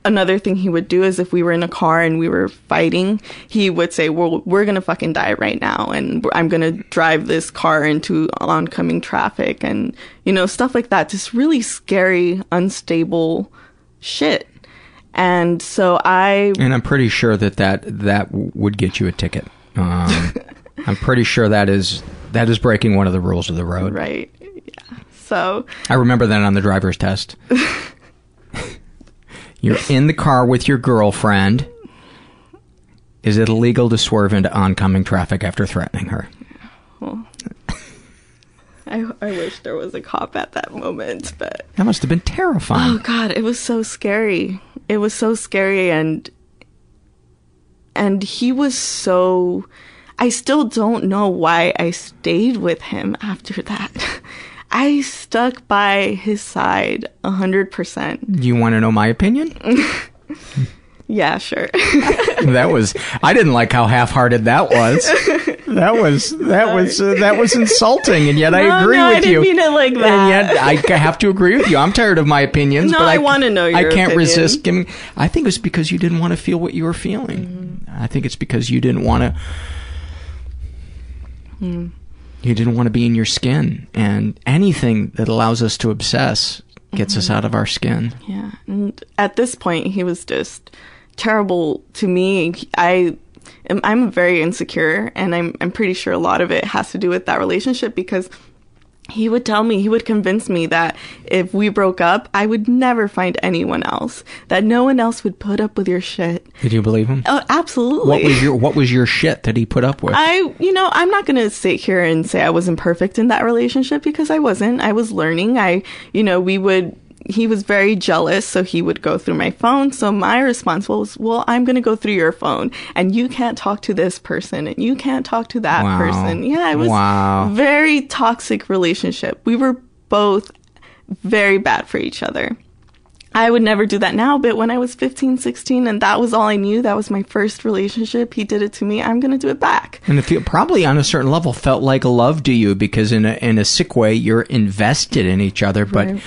another thing he would do is if we were in a car and we were fighting, he would say, "Well, we're gonna fucking die right now, and I'm gonna drive this car into oncoming traffic," and you know stuff like that. Just really scary, unstable shit. And so I and i'm pretty sure that that that would get you a ticket um i'm pretty sure that is that is breaking one of the rules of the road right, yeah. So I remember that on the driver's test. You're in the car with your girlfriend. Is it illegal to swerve into oncoming traffic after threatening her? well, I I wish there was a cop at that moment, but That must have been terrifying. Oh god, it was so scary. It was so scary and and he was so I still don't know why I stayed with him after that. I stuck by his side a hundred percent. Do you want to know my opinion? Yeah, sure. that was I didn't like how half-hearted that was. That was that was uh, that was insulting, and yet No, I agree with you. no, I with didn't you. mean it like that. And yet I have to agree with you. I'm tired of my opinions. No, but I I, wanna know I can't opinion. resist giving. I think it's because you didn't want to feel what you were feeling. Mm-hmm. I think it's because you didn't want to. Hmm. You didn't want to be in your skin, and anything that allows us to obsess gets us Mhm. out of our skin. Yeah. And at this point, he was just terrible to me. I am, I'm very insecure, and I'm, I'm pretty sure a lot of it has to do with that relationship because he would tell me, he would convince me that if we broke up, I would never find anyone else, that no one else would put up with your shit. Did you believe him? Oh, absolutely. What was your What was your shit that he put up with? I, you know, I'm not going to sit here and say I wasn't perfect in that relationship because I wasn't. I was learning. I, you know, we would, he was very jealous, so he would go through my phone. So my response was, well, I'm going to go through your phone and you can't talk to this person and you can't talk to that Wow. person. Yeah, it was Wow. very toxic relationship. We were both very bad for each other. I would never do that now, but when I was 15, 16, and that was all I knew, that was my first relationship, he did it to me, I'm going to do it back. And you probably on a certain level felt like love to you because in a in a sick way you're invested in each other, but Right.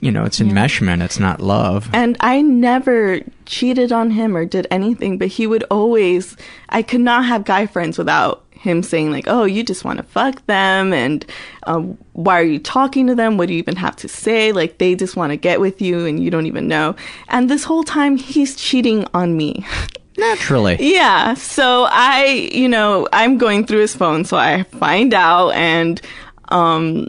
You know it's enmeshment, it's not love. And I never cheated on him or did anything, but he would always, I could not have guy friends without him saying like, oh, you just want to fuck them. And um, why are you talking to them? What do you even have to say? Like they just want to get with you and you don't even know. And this whole time he's cheating on me. Naturally. Yeah. So I, you know, I'm going through his phone, so I find out and um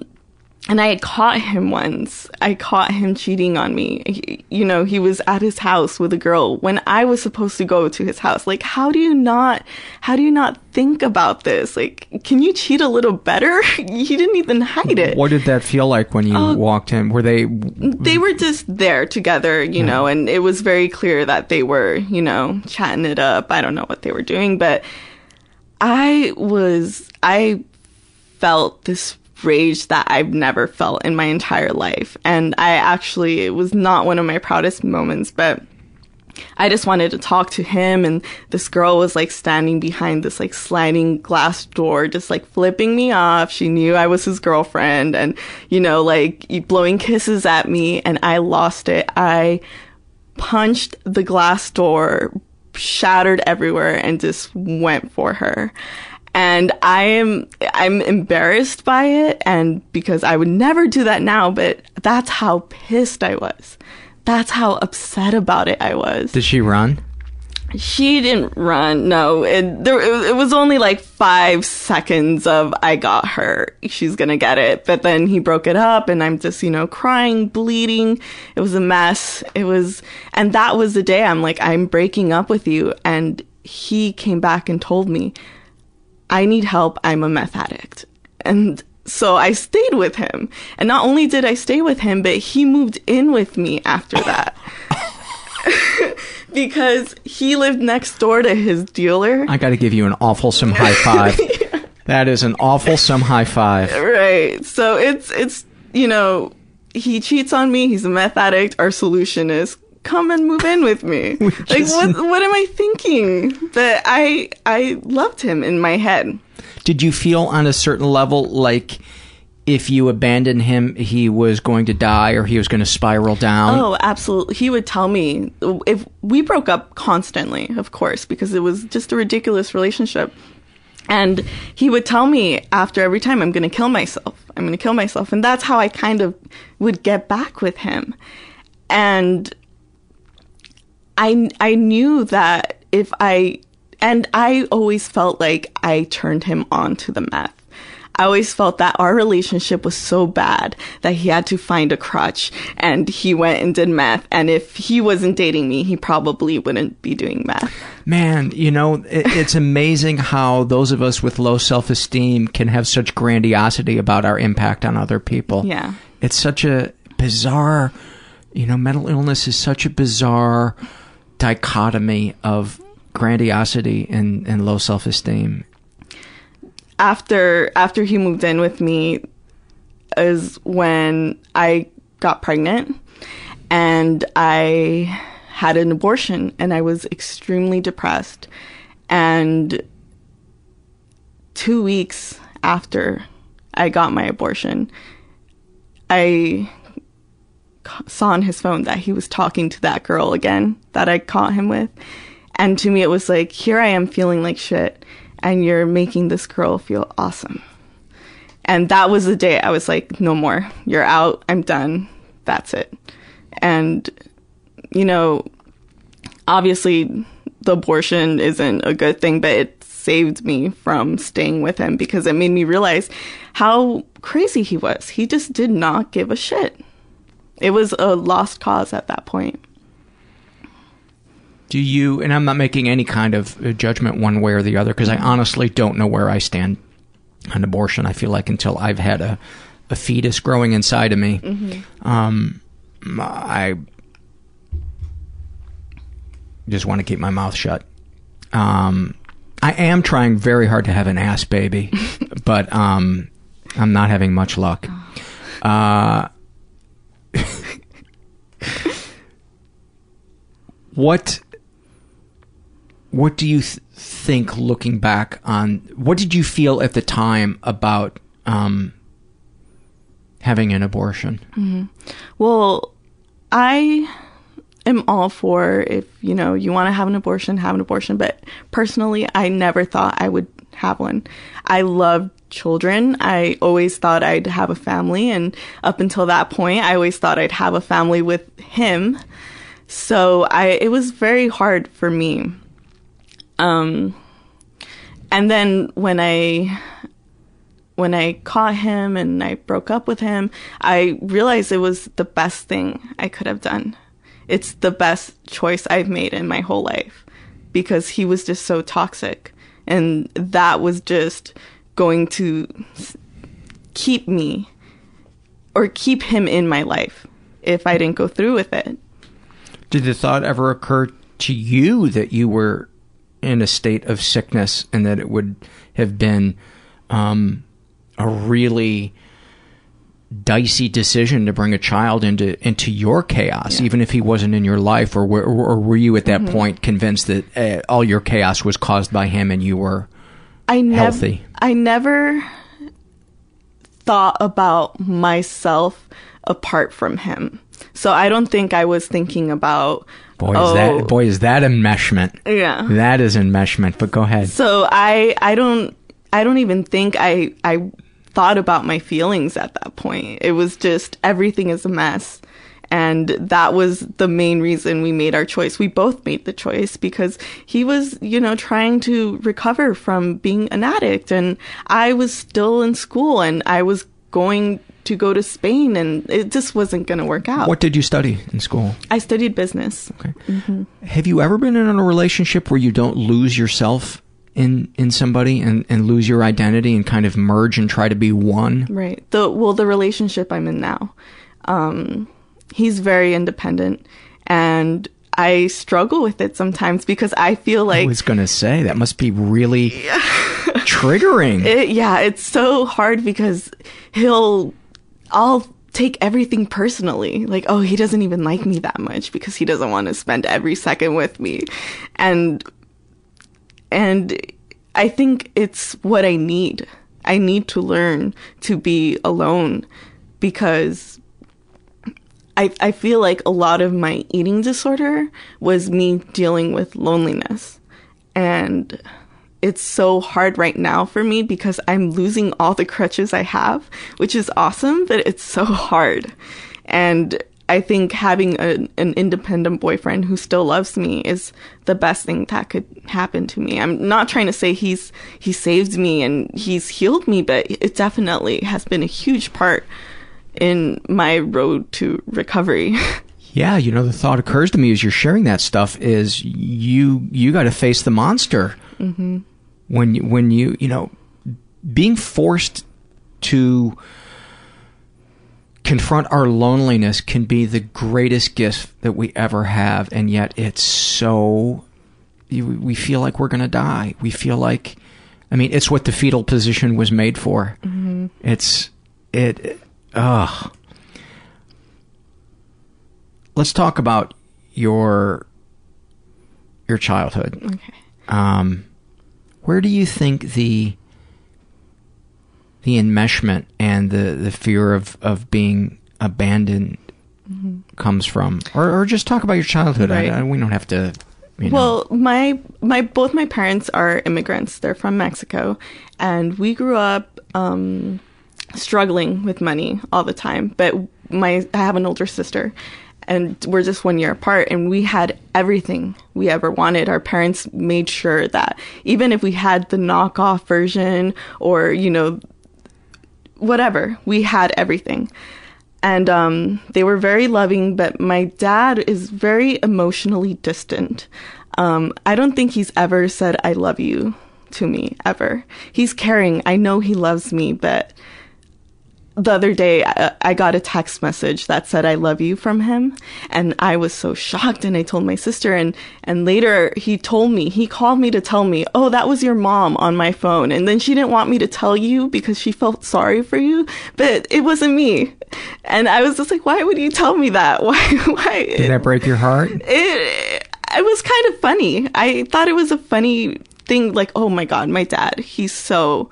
and I had caught him once. I caught him cheating on me. He- you know, he was at his house with a girl when I was supposed to go to his house. Like, how do you not, how do you not think about this? Like, can you cheat a little better? he didn't even hide it. What did that feel like when you Oh. walked in? Were they They were just there together, you know, and it was very clear that they were, you know, chatting it up. I don't know what they were doing, but I was, I felt this rage that I've never felt in my entire life. And I actually, it was not one of my proudest moments, but I just wanted to talk to him. And this girl was like standing behind this like sliding glass door, just like flipping me off. She knew I was his girlfriend and, you know, like blowing kisses at me. And I lost it. I punched the glass door, shattered everywhere, and just went for her. And I am I'm embarrassed by it and because I would never do that now, but that's how pissed I was. That's how upset about it I was. Did she run? She didn't run. No, it, there, it, it was only like five seconds of I got her. She's gonna get it. But then he broke it up, and I'm just you know crying, bleeding. It was a mess. It was, and that was the day I'm like I'm breaking up with you. And he came back and told me, I need help. I'm a meth addict. And so I stayed with him. And not only did I stay with him, but he moved in with me after that. because he lived next door to his dealer. I got to give you an awful some high five. That is an awful some high five. Right. So it's it's you know, he cheats on me, he's a meth addict. Our solution is come and move in with me. like what what am I thinking? But I I loved him in my head. Did you feel on a certain level like if you abandoned him, he was going to die or he was going to spiral down? Oh, absolutely. He would tell me if we broke up constantly, of course, because it was just a ridiculous relationship. And he would tell me after every time, I'm going to kill myself. I'm going to kill myself. And that's how I kind of would get back with him. And I, I knew that if I, and I always felt like I turned him on to the meth. I always felt that our relationship was so bad that he had to find a crutch and he went and did meth. And if he wasn't dating me, he probably wouldn't be doing meth. Man, you know, it, it's amazing how those of us with low self esteem can have such grandiosity about our impact on other people. Yeah. It's such a bizarre, you know, mental illness is such a bizarre dichotomy of grandiosity and, and low self esteem. After after he moved in with me is when I got pregnant and I had an abortion and I was extremely depressed. And two weeks after I got my abortion, I saw on his phone that he was talking to that girl again that I caught him with. And to me, it was like, here I am feeling like shit, and you're making this girl feel awesome. And that was the day I was like, no more. You're out. I'm done. That's it. And, you know, obviously the abortion isn't a good thing, but it saved me from staying with him because it made me realize how crazy he was. He just did not give a shit. It was a lost cause at that point. Do you, and I'm not making any kind of uh, judgment one way or the other because I honestly don't know where I stand on abortion. I feel like until I've had a, a fetus growing inside of me, Mhm. um, I just want to keep my mouth shut. Um, I am trying very hard to have an ass baby, but um, I'm not having much luck. Uh, what what do you th- think looking back on what did you feel at the time about um, having an abortion? hmm Well, I am all for if you know you want to have an abortion, have an abortion. But personally, I never thought I would have one. I love children. I always thought I'd have a family, and up until that point, I always thought I'd have a family with him. So I, it was very hard for me. Um, and then when I when I caught him and I broke up with him, I realized it was the best thing I could have done. It's the best choice I've made in my whole life because he was just so toxic. And that was just going to keep me or keep him in my life if I didn't go through with it. Did the thought ever occur to you that you were in a state of sickness and that it would have been um, a really dicey decision to bring a child into into your chaos, even if he wasn't in your life, or were, or were you at that Mhm. point convinced that uh, all your chaos was caused by him and you were I never? I never thought about myself apart from him. So I don't think I was thinking about Boy, is oh, that boy is that enmeshment. Yeah. that is enmeshment. But go ahead. So I I don't I don't even think I I thought about my feelings at that point. It was just everything is a mess. And that was the main reason we made our choice. We both made the choice because he was, you know, trying to recover from being an addict and I was still in school and I was going to go to Spain and it just wasn't going to work out. What did you study in school? I studied business. Okay. hmm Have you ever been in a relationship where you don't lose yourself in in somebody and and lose your identity and kind of merge and try to be one? Right. The well, the relationship I'm in now, um, he's very independent, and I struggle with it sometimes because I feel like I was going to say that must be really triggering. it, yeah, it's so hard because he'll, I'll take everything personally. Like, oh, he doesn't even like me that much because he doesn't want to spend every second with me, and and I think it's what I need. I need to learn to be alone because I I feel like a lot of my eating disorder was me dealing with loneliness. And it's so hard right now for me because I'm losing all the crutches I have, which is awesome, but it's so hard. And I think having a, an independent boyfriend who still loves me is the best thing that could happen to me. I'm not trying to say he's he saved me and he's healed me, but it definitely has been a huge part in my road to recovery. Yeah, you know the thought occurs to me as you're sharing that stuff is you you got to face the monster hmm when you, when you you know being forced to confront our loneliness can be the greatest gift that we ever have and yet it's so we feel like we're going to die we feel like i mean it's what the fetal position was made for Mhm. it's it ugh let's talk about your your childhood Okay. um, where do you think the the enmeshment and the, the fear of, of being abandoned Mhm. comes from, or or just talk about your childhood. I- Right. I- we don't have to. You know. Well, my my both my parents are immigrants. They're from Mexico, and we grew up um, struggling with money all the time. But my I have an older sister, and we're just one year apart, and we had everything we ever wanted. Our parents made sure that even if we had the knockoff version or you know whatever, we had everything and um, they were very loving. But my dad is very emotionally distant. Um, I don't think he's ever said "I love you" to me ever. He's caring. I know he loves me, but the other day I, I got a text message that said "I love you" from him, and I was so shocked. And I told my sister, and and later he told me he called me to tell me, "Oh, that was your mom on my phone," and then she didn't want me to tell you because she felt sorry for you, but it wasn't me. And I was just like, "Why would you tell me that? Why? Why?" Did that break your heart? it it was kind of funny. I thought it was a funny thing like, "Oh my god, my dad, he's so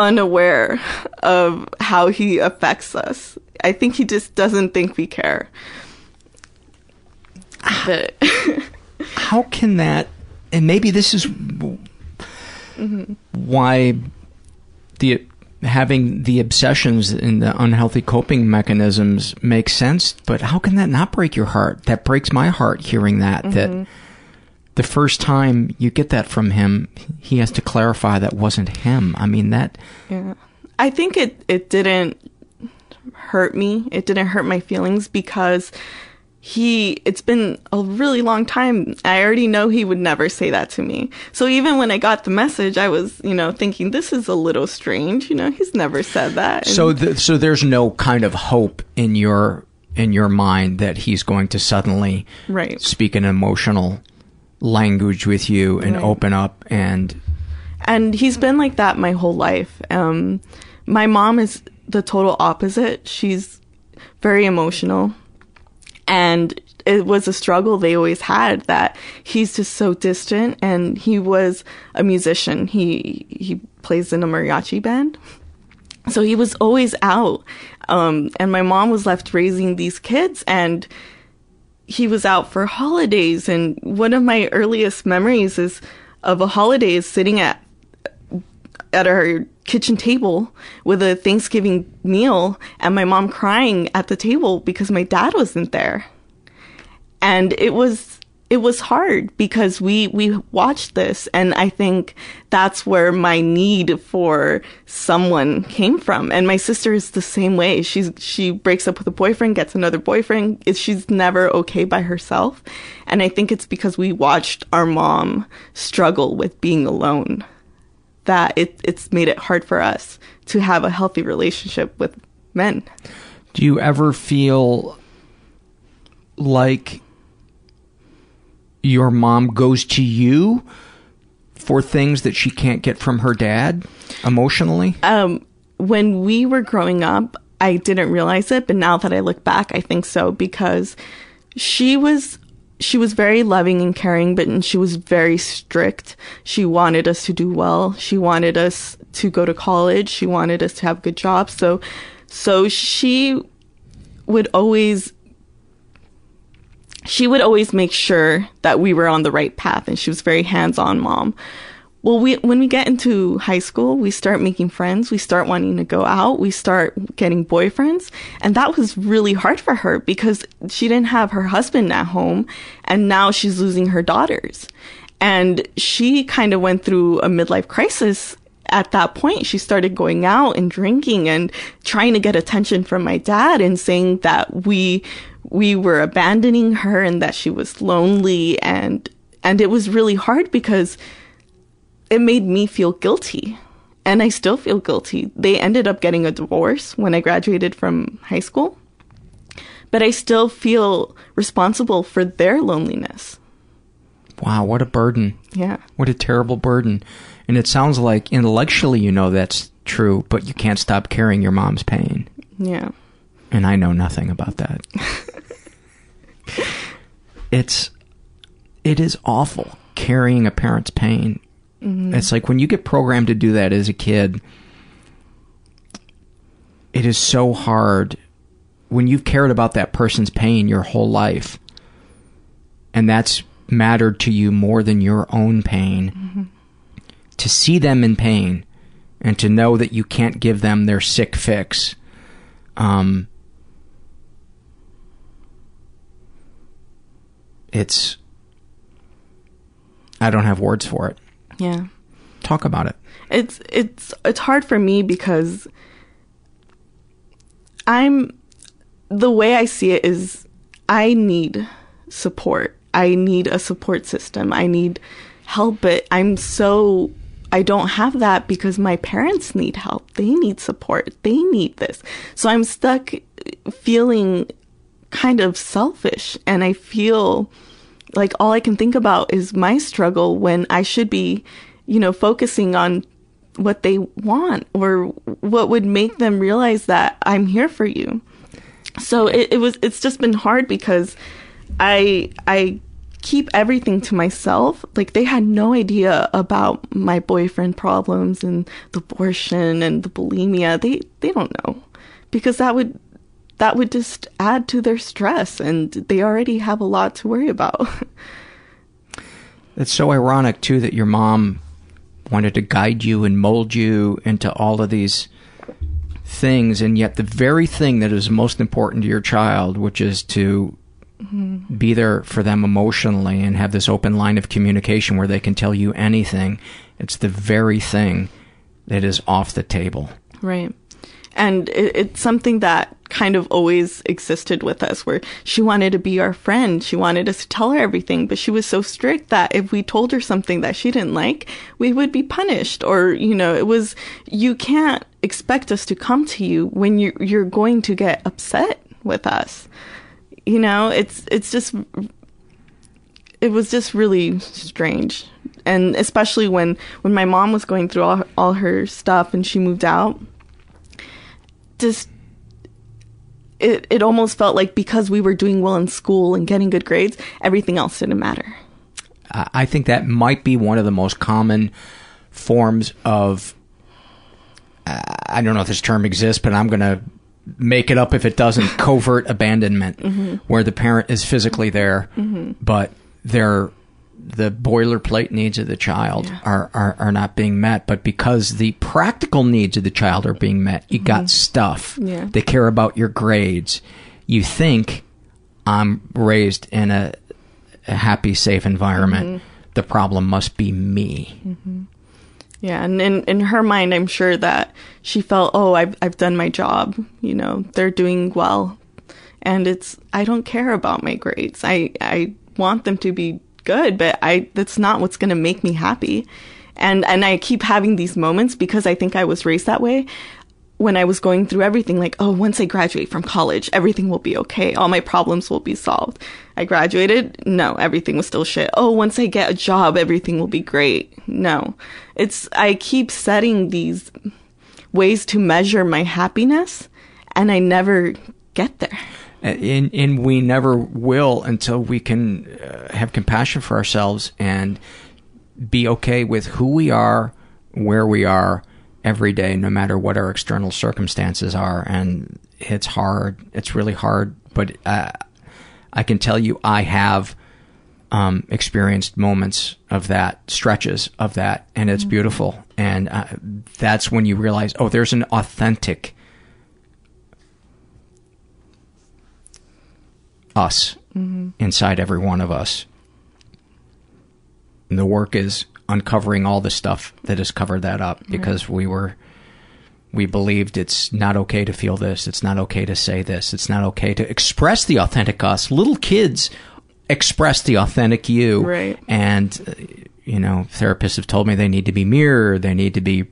unaware of how he affects us. I think he just doesn't think we care." But How can that? And maybe this is Mhm. why the having the obsessions and the unhealthy coping mechanisms makes sense. But how can that not break your heart? That breaks my heart hearing that. That Mhm. The first time you get that from him, he has to clarify that wasn't him. I mean, that. Yeah. I think it, it didn't hurt me. It didn't hurt my feelings because he, it's been a really long time. I already know he would never say that to me. So even when I got the message, I was, you know, thinking this is a little strange. You know, he's never said that. And So, th- so there's no kind of hope in your in your mind that he's going to suddenly Right. speak an emotional language with you and Right. open up and and he's been like that my whole life. Um, my mom is the total opposite. She's very emotional, and it was a struggle they always had that he's just so distant. And he was a musician. He he plays in a mariachi band, so he was always out. Um, and my mom was left raising these kids, and he was out for holidays. And one of my earliest memories is of a holiday is sitting at at our kitchen table with a Thanksgiving meal and my mom crying at the table because my dad wasn't there. And it was it was hard because we we watched this and I think that's where my need for someone came from. And my sister is the same way. She's she breaks up with a boyfriend, gets another boyfriend. She's never okay by herself. And I think it's because we watched our mom struggle with being alone that it, it's made it hard for us to have a healthy relationship with men. Do you ever feel like your mom goes to you for things that she can't get from her dad emotionally? Um, when we were growing up, I didn't realize it, but now that I look back, I think so because she was she was very loving and caring, but and she was very strict. She wanted us to do well. She wanted us to go to college. She wanted us to have good jobs. So, so she would always she would always make sure that we were on the right path, and she was very hands-on mom. Well, we when we get into high school, we start making friends, we start wanting to go out, we start getting boyfriends, and that was really hard for her because she didn't have her husband at home and now she's losing her daughters. And she kind of went through a midlife crisis at that point. She started going out and drinking and trying to get attention from my dad and saying that we we were abandoning her and that she was lonely and and it was really hard because it made me feel guilty. And I still feel guilty. They ended up getting a divorce when I graduated from high school. But I still feel responsible for their loneliness. Wow, what a burden. Yeah. What a terrible burden. And it sounds like intellectually you know that's true, but you can't stop carrying your mom's pain. Yeah. And I know nothing about that. it's it is awful carrying a parent's pain. Mhm. It's like when you get programmed to do that as a kid, it is so hard when you've cared about that person's pain your whole life and that's mattered to you more than your own pain to see them in pain and to know that you can't give them their sick fix um it's I don't have words for it. Yeah. Talk about it. It's it's it's hard for me because I'm the way I see it is I need support. I need a support system. I need help but I'm so I don't have that because my parents need help. They need support. They need this. So I'm stuck feeling kind of selfish and I feel like all I can think about is my struggle when I should be, you know, focusing on what they want or what would make them realize that I'm here for you. So it, it was it's just been hard because I I keep everything to myself. Like they had no idea about my boyfriend problems and the abortion and the bulimia. They they don't know. Because that would that would just add to their stress and they already have a lot to worry about. It's so ironic too that your mom wanted to guide you and mold you into all of these things and yet the very thing that is most important to your child which is to Mhm. be there for them emotionally and have this open line of communication where they can tell you anything. It's the very thing that is off the table. Right. And it, it's something that kind of always existed with us where she wanted to be our friend. She wanted us to tell her everything, but she was so strict that if we told her something that she didn't like, we would be punished. Or, you know, it was, you can't expect us to come to you when you, you're going to get upset with us. You know, it's, it's just, it was just really strange. And especially when, when my mom was going through all, all her stuff and she moved out, just it it almost felt like because we were doing well in school and getting good grades, everything else didn't matter. I think that might be one of the most common forms of. Uh, I don't know if this term exists, but I'm going to make it up if it doesn't. covert abandonment, Mhm. where the parent is physically there, Mhm. but they're the boilerplate needs of the child are, are, are not being met, but because the practical needs of the child are being met, you got stuff. Yeah. They care about your grades. You think I'm raised in a, a happy, safe environment. Mhm. The problem must be me. hmm Yeah, and in in her mind, I'm sure that she felt, oh, I've I've done my job. You know, they're doing well, and it's I don't care about my grades. I I want them to be good, but I that's not what's going to make me happy. And and I keep having these moments because I think I was raised that way. When I was going through everything, like, oh, once I graduate from college, everything will be okay. All my problems will be solved. I graduated. No, everything was still shit. Oh, once I get a job, everything will be great. No, it's, I keep setting these ways to measure my happiness and I never get there. And, and we never will until we can uh, have compassion for ourselves and be okay with who we are, where we are every day, no matter what our external circumstances are. And it's hard. It's really hard. But uh, I can tell you, I have um, experienced moments of that, stretches of that, and it's beautiful. And uh, that's when you realize, oh, there's an authentic us Mhm. inside every one of us. And the work is uncovering all the stuff that has covered that up because we were we believed it's not okay to feel this, it's not okay to say this, it's not okay to express the authentic us. Little kids express the authentic you. Right. And uh, you know, therapists have told me they need to be mirrored, they need to be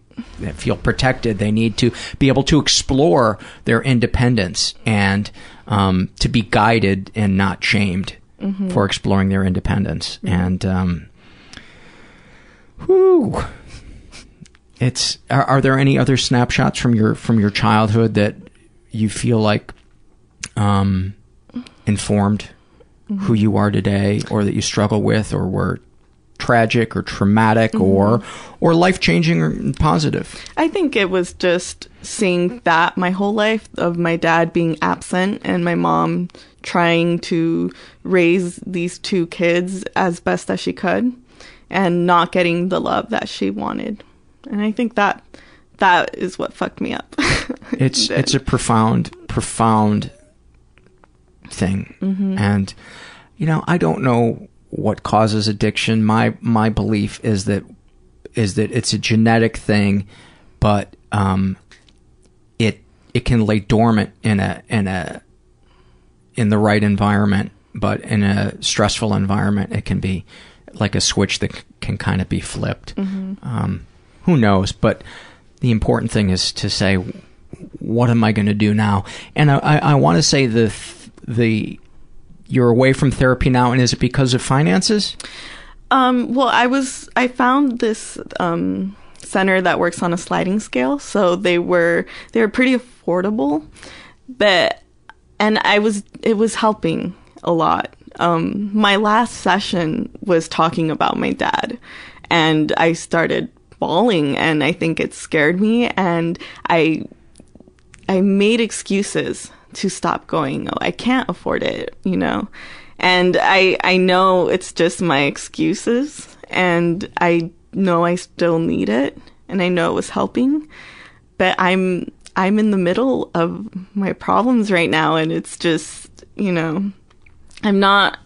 feel protected, they need to be able to explore their independence and um, to be guided and not shamed Mhm. for exploring their independence. And um, whew, it's are, are there any other snapshots from your from your childhood that you feel like um, informed who you are today, or that you struggle with, or were tragic or traumatic, or or life changing or positive? I think it was just seeing that my whole life of my dad being absent and my mom trying to raise these two kids as best as she could and not getting the love that she wanted. And I think that that is what fucked me up. It's it's a profound profound thing, Mhm. and you know I don't know what causes addiction. My my belief is that is that it's a genetic thing, but um, it it can lay dormant in a in a in the right environment, but in a stressful environment, it can be like a switch that c- can kind of be flipped. Mhm. Um, who knows? But the important thing is to say, what am I going to do now? And I, I, I want to say the the you're away from therapy now, and is it because of finances? Um, well, I was I found this um, center that works on a sliding scale, so they were they were pretty affordable, but and I was it was helping a lot. Um, my last session was talking about my dad, and I started bawling, and I think it scared me, and I I made excuses to stop going. Oh, I can't afford it, you know. And I I know it's just my excuses and I know I still need it and I know it was helping, but I'm I'm in the middle of my problems right now and it's just, you know, I'm not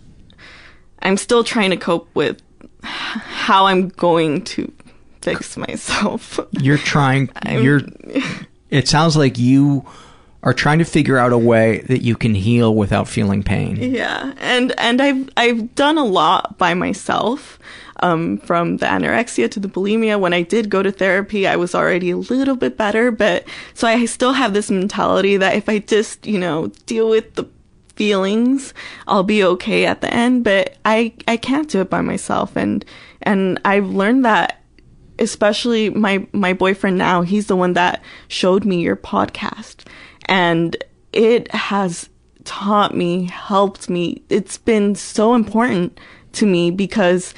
I'm still trying to cope with how I'm going to fix myself. You're trying. You're. It sounds like you are trying to figure out a way that you can heal without feeling pain. Yeah, and and I've I've done a lot by myself, um, from the anorexia to the bulimia. When I did go to therapy, I was already a little bit better, but so I still have this mentality that if I just you know deal with the feelings, I'll be okay at the end. But I I can't do it by myself, and and I've learned that. Especially my my boyfriend now, he's the one that showed me your podcast, and it has taught me, helped me. It's been so important to me because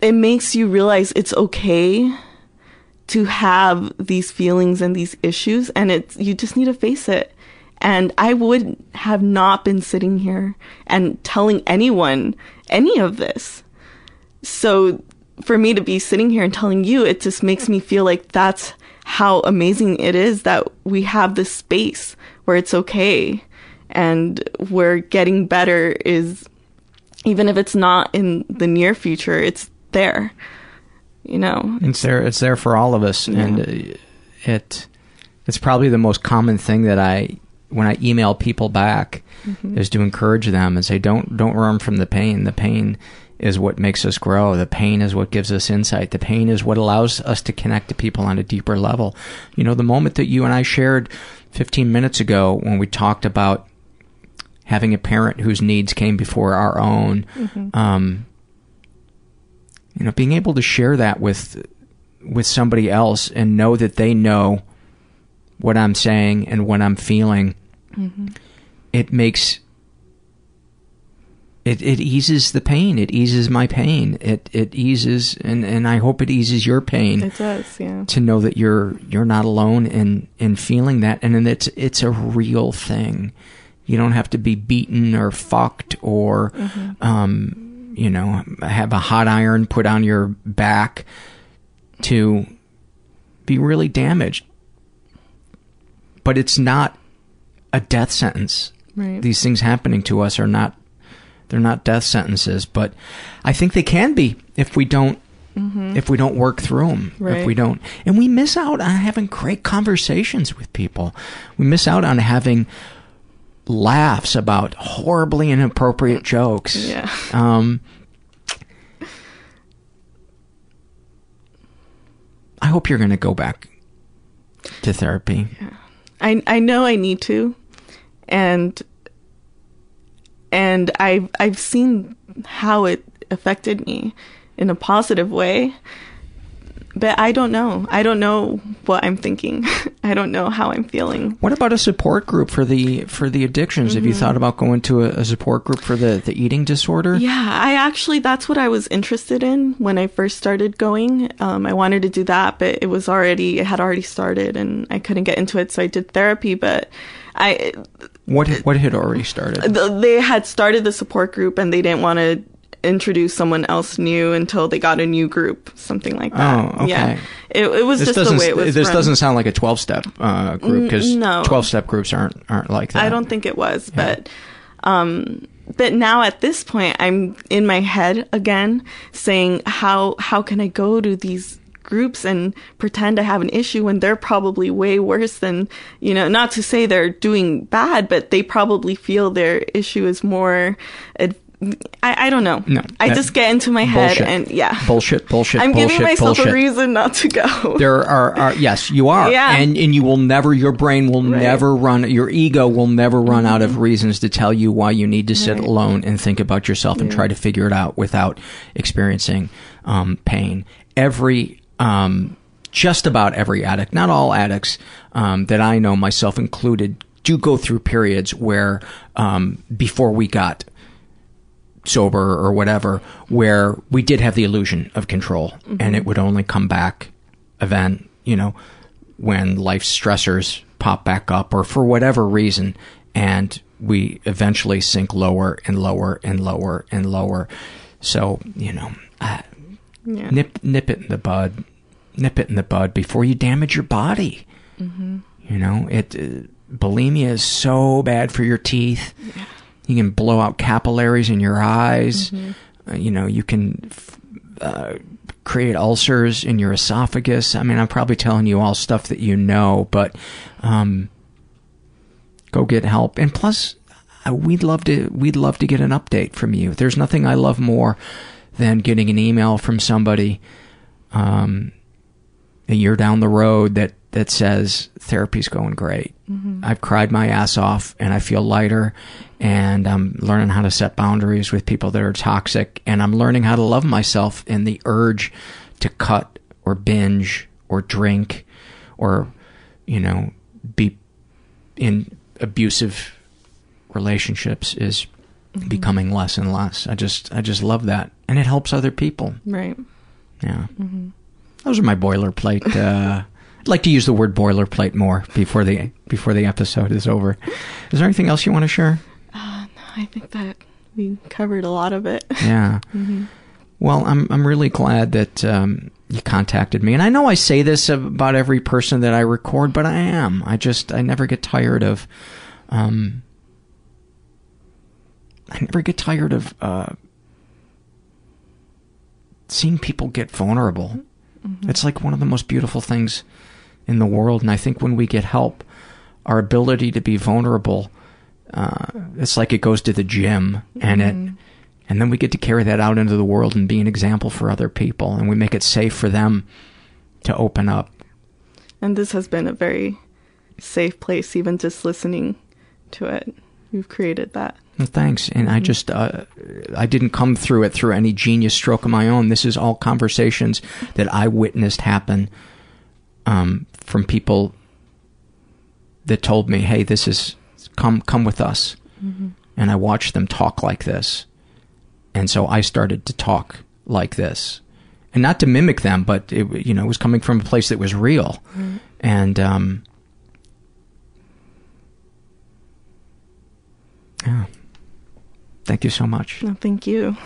it makes you realize it's okay to have these feelings and these issues and it's you just need to face it. And I would have not been sitting here and telling anyone any of this. So for me to be sitting here and telling you, it just makes me feel like that's how amazing it is that we have this space where it's okay and where getting better is even if it's not in the near future it's there you know It's there. It's there for all of us, and uh, it. It's probably the most common thing that I, when I email people back, Mhm. is to encourage them and say, "Don't don't run from the pain. The pain is what makes us grow. The pain is what gives us insight. The pain is what allows us to connect to people on a deeper level." You know, the moment that you and I shared 15 minutes ago when we talked about having a parent whose needs came before our own. Mhm. Um, you know, being able to share that with with somebody else and know that they know what I'm saying and what I'm feeling, Mhm. it makes it it eases the pain. It eases my pain. It it eases and and I hope it eases your pain it does yeah to know that you're you're not alone in in feeling that and it's it's a real thing. You don't have to be beaten or fucked or Mhm. um you know have a hot iron put on your back to be really damaged. But it's not a death sentence. Right. These things happening to us are not they're not death sentences, but I think they can be if we don't Mhm. if we don't work through them. If we don't and we miss out on having great conversations with people. We miss out on having laughs about horribly inappropriate jokes. Yeah. Um I hope you're going to go back to therapy. I I know I need to, and and I've I've seen how it affected me in a positive way, but I don't know. I don't know what I'm thinking. I don't know how I'm feeling. What about a support group for the for the addictions? Have you Mhm. thought about going to a, a support group for the the eating disorder? Yeah, I actually that's what I was interested in when I first started going. Um, I wanted to do that, but it was already it had already started, and I couldn't get into it, so I did therapy. But I What what had already started? they had started the support group, and they didn't want to introduce someone else new until they got a new group, something like that. Oh, okay. Yeah, it, it was this just the way it was. this run. doesn't sound like a 12 step uh, group because no. 12 step groups aren't aren't like that. I don't think it was, but um but now at this point I'm in my head again saying how how can I go to these groups and pretend I have an issue when they're probably way worse than you know not to say they're doing bad but they probably feel their issue is more ad- I, I don't know. No, I just get into my head bullshit. and yeah. Bullshit, bullshit, I'm bullshit, giving myself bullshit. a reason not to go. There are, are yes, you are, Yeah. and and you will never, your brain will never run, your ego will never run out of reasons to tell you why you need to sit Mm-hmm. Right. alone and think about yourself and try to figure it out without experiencing um, pain. Every, um, just about every addict, not all addicts um, that I know, myself included, do go through periods where um, before we got sober or whatever, where we did have the illusion of control, and it would only come back event, you know, when life stressors pop back up or for whatever reason, and we eventually sink lower and lower and lower and lower. So, you know, uh, Yeah. nip nip it in the bud, nip it in the bud before you damage your body. Mhm. You know, it uh, bulimia is so bad for your teeth. you can blow out capillaries in your eyes. Uh, you know, you can f- uh, create ulcers in your esophagus. I mean, I'm probably telling you all stuff that you know, but um, go get help. And plus, uh, we'd love to we'd love to get an update from you. There's nothing I love more than getting an email from somebody um, a year down the road that that says therapy's going great. Mhm. I've cried my ass off and I feel lighter and I'm learning how to set boundaries with people that are toxic and I'm learning how to love myself and the urge to cut or binge or drink or you know be in abusive relationships is becoming less and less. I just I just love that and it helps other people. Right. Yeah. hmm Those are my boilerplate. Uh, I'd like to use the word boilerplate more before the before the episode is over. Is there anything else you want to share? Uh, no, I think that we covered a lot of it. Yeah. hmm Well, I'm I'm really glad that um, you contacted me, and I know I say this about every person that I record, but I am. I just I never get tired of. Um, I never get tired of uh, seeing people get vulnerable. It's like one of the most beautiful things in the world, and I think when we get help, our ability to be vulnerable, uh, it's like it goes to the gym, and it and then we get to carry that out into the world and be an example for other people and we make it safe for them to open up And this has been a very safe place, even just listening to it. You've created that. Well, thanks. And i just uh, i didn't come through it through any genius stroke of my own. This is all conversations that i witnessed happen um, from people that told me hey this is come come with us. Mhm. and i watched them talk like this. And so i started to talk like this. And not to mimic them but it you know it was coming from a place that was real. Right. and um yeah thank you so much. No, thank you.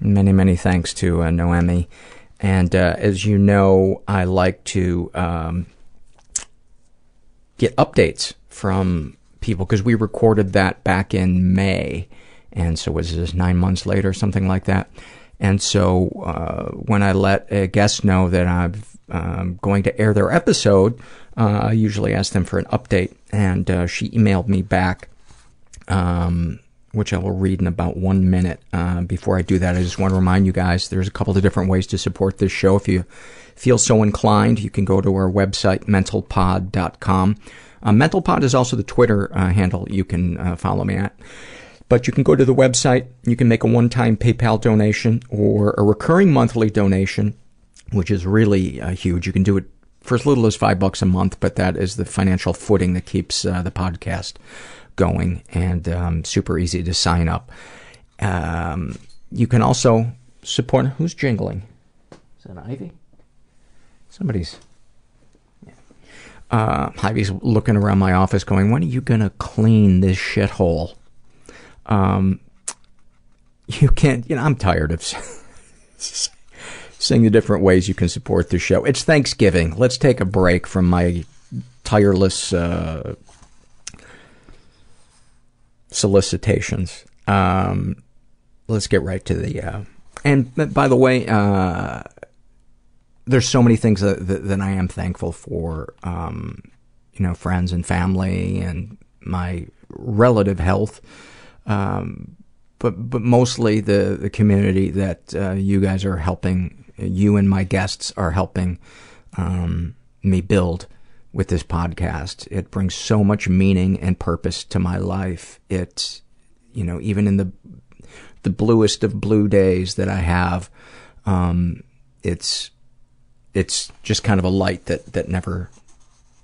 many many thanks to uh, noemi. And uh, as you know i like to um, get updates from people because we recorded that back in may. And so was this nine months later something like that. And so uh, when i let a guest know that i'm um, going to air their episode uh, i usually ask them for an update. And uh, she emailed me back um, which I will read in about one minute. Uh, before I do that, I just want to remind you guys there's a couple of different ways to support this show. If you feel so inclined, you can go to our website, mentalpod.com. Uh, mentalpod is also the Twitter uh, handle you can uh, follow me at. But you can go to the website, you can make a one-time PayPal donation or a recurring monthly donation, which is really uh, huge. You can do it for as little as five bucks a month, but that is the financial footing that keeps uh, the podcast going and um, super easy to sign up. Um, you can also support. Who's jingling? Is that Ivy? Somebody's. Yeah. Uh, Ivy's looking around my office, going, "When are you gonna clean this shithole?" Um, you can't. You know, I'm tired of seeing the different ways you can support the show. It's Thanksgiving. Let's take a break from my tireless uh, solicitations. Um, let's get right to the. Uh, and by the way, uh, there's so many things that, that, that I am thankful for. Um, you know, friends and family and my relative health. Um, but but mostly the the community that uh, you guys are helping. You and my guests are helping um, me build with this podcast. It brings so much meaning and purpose to my life. It, you know, even in the the bluest of blue days that I have, um, it's it's just kind of a light that that never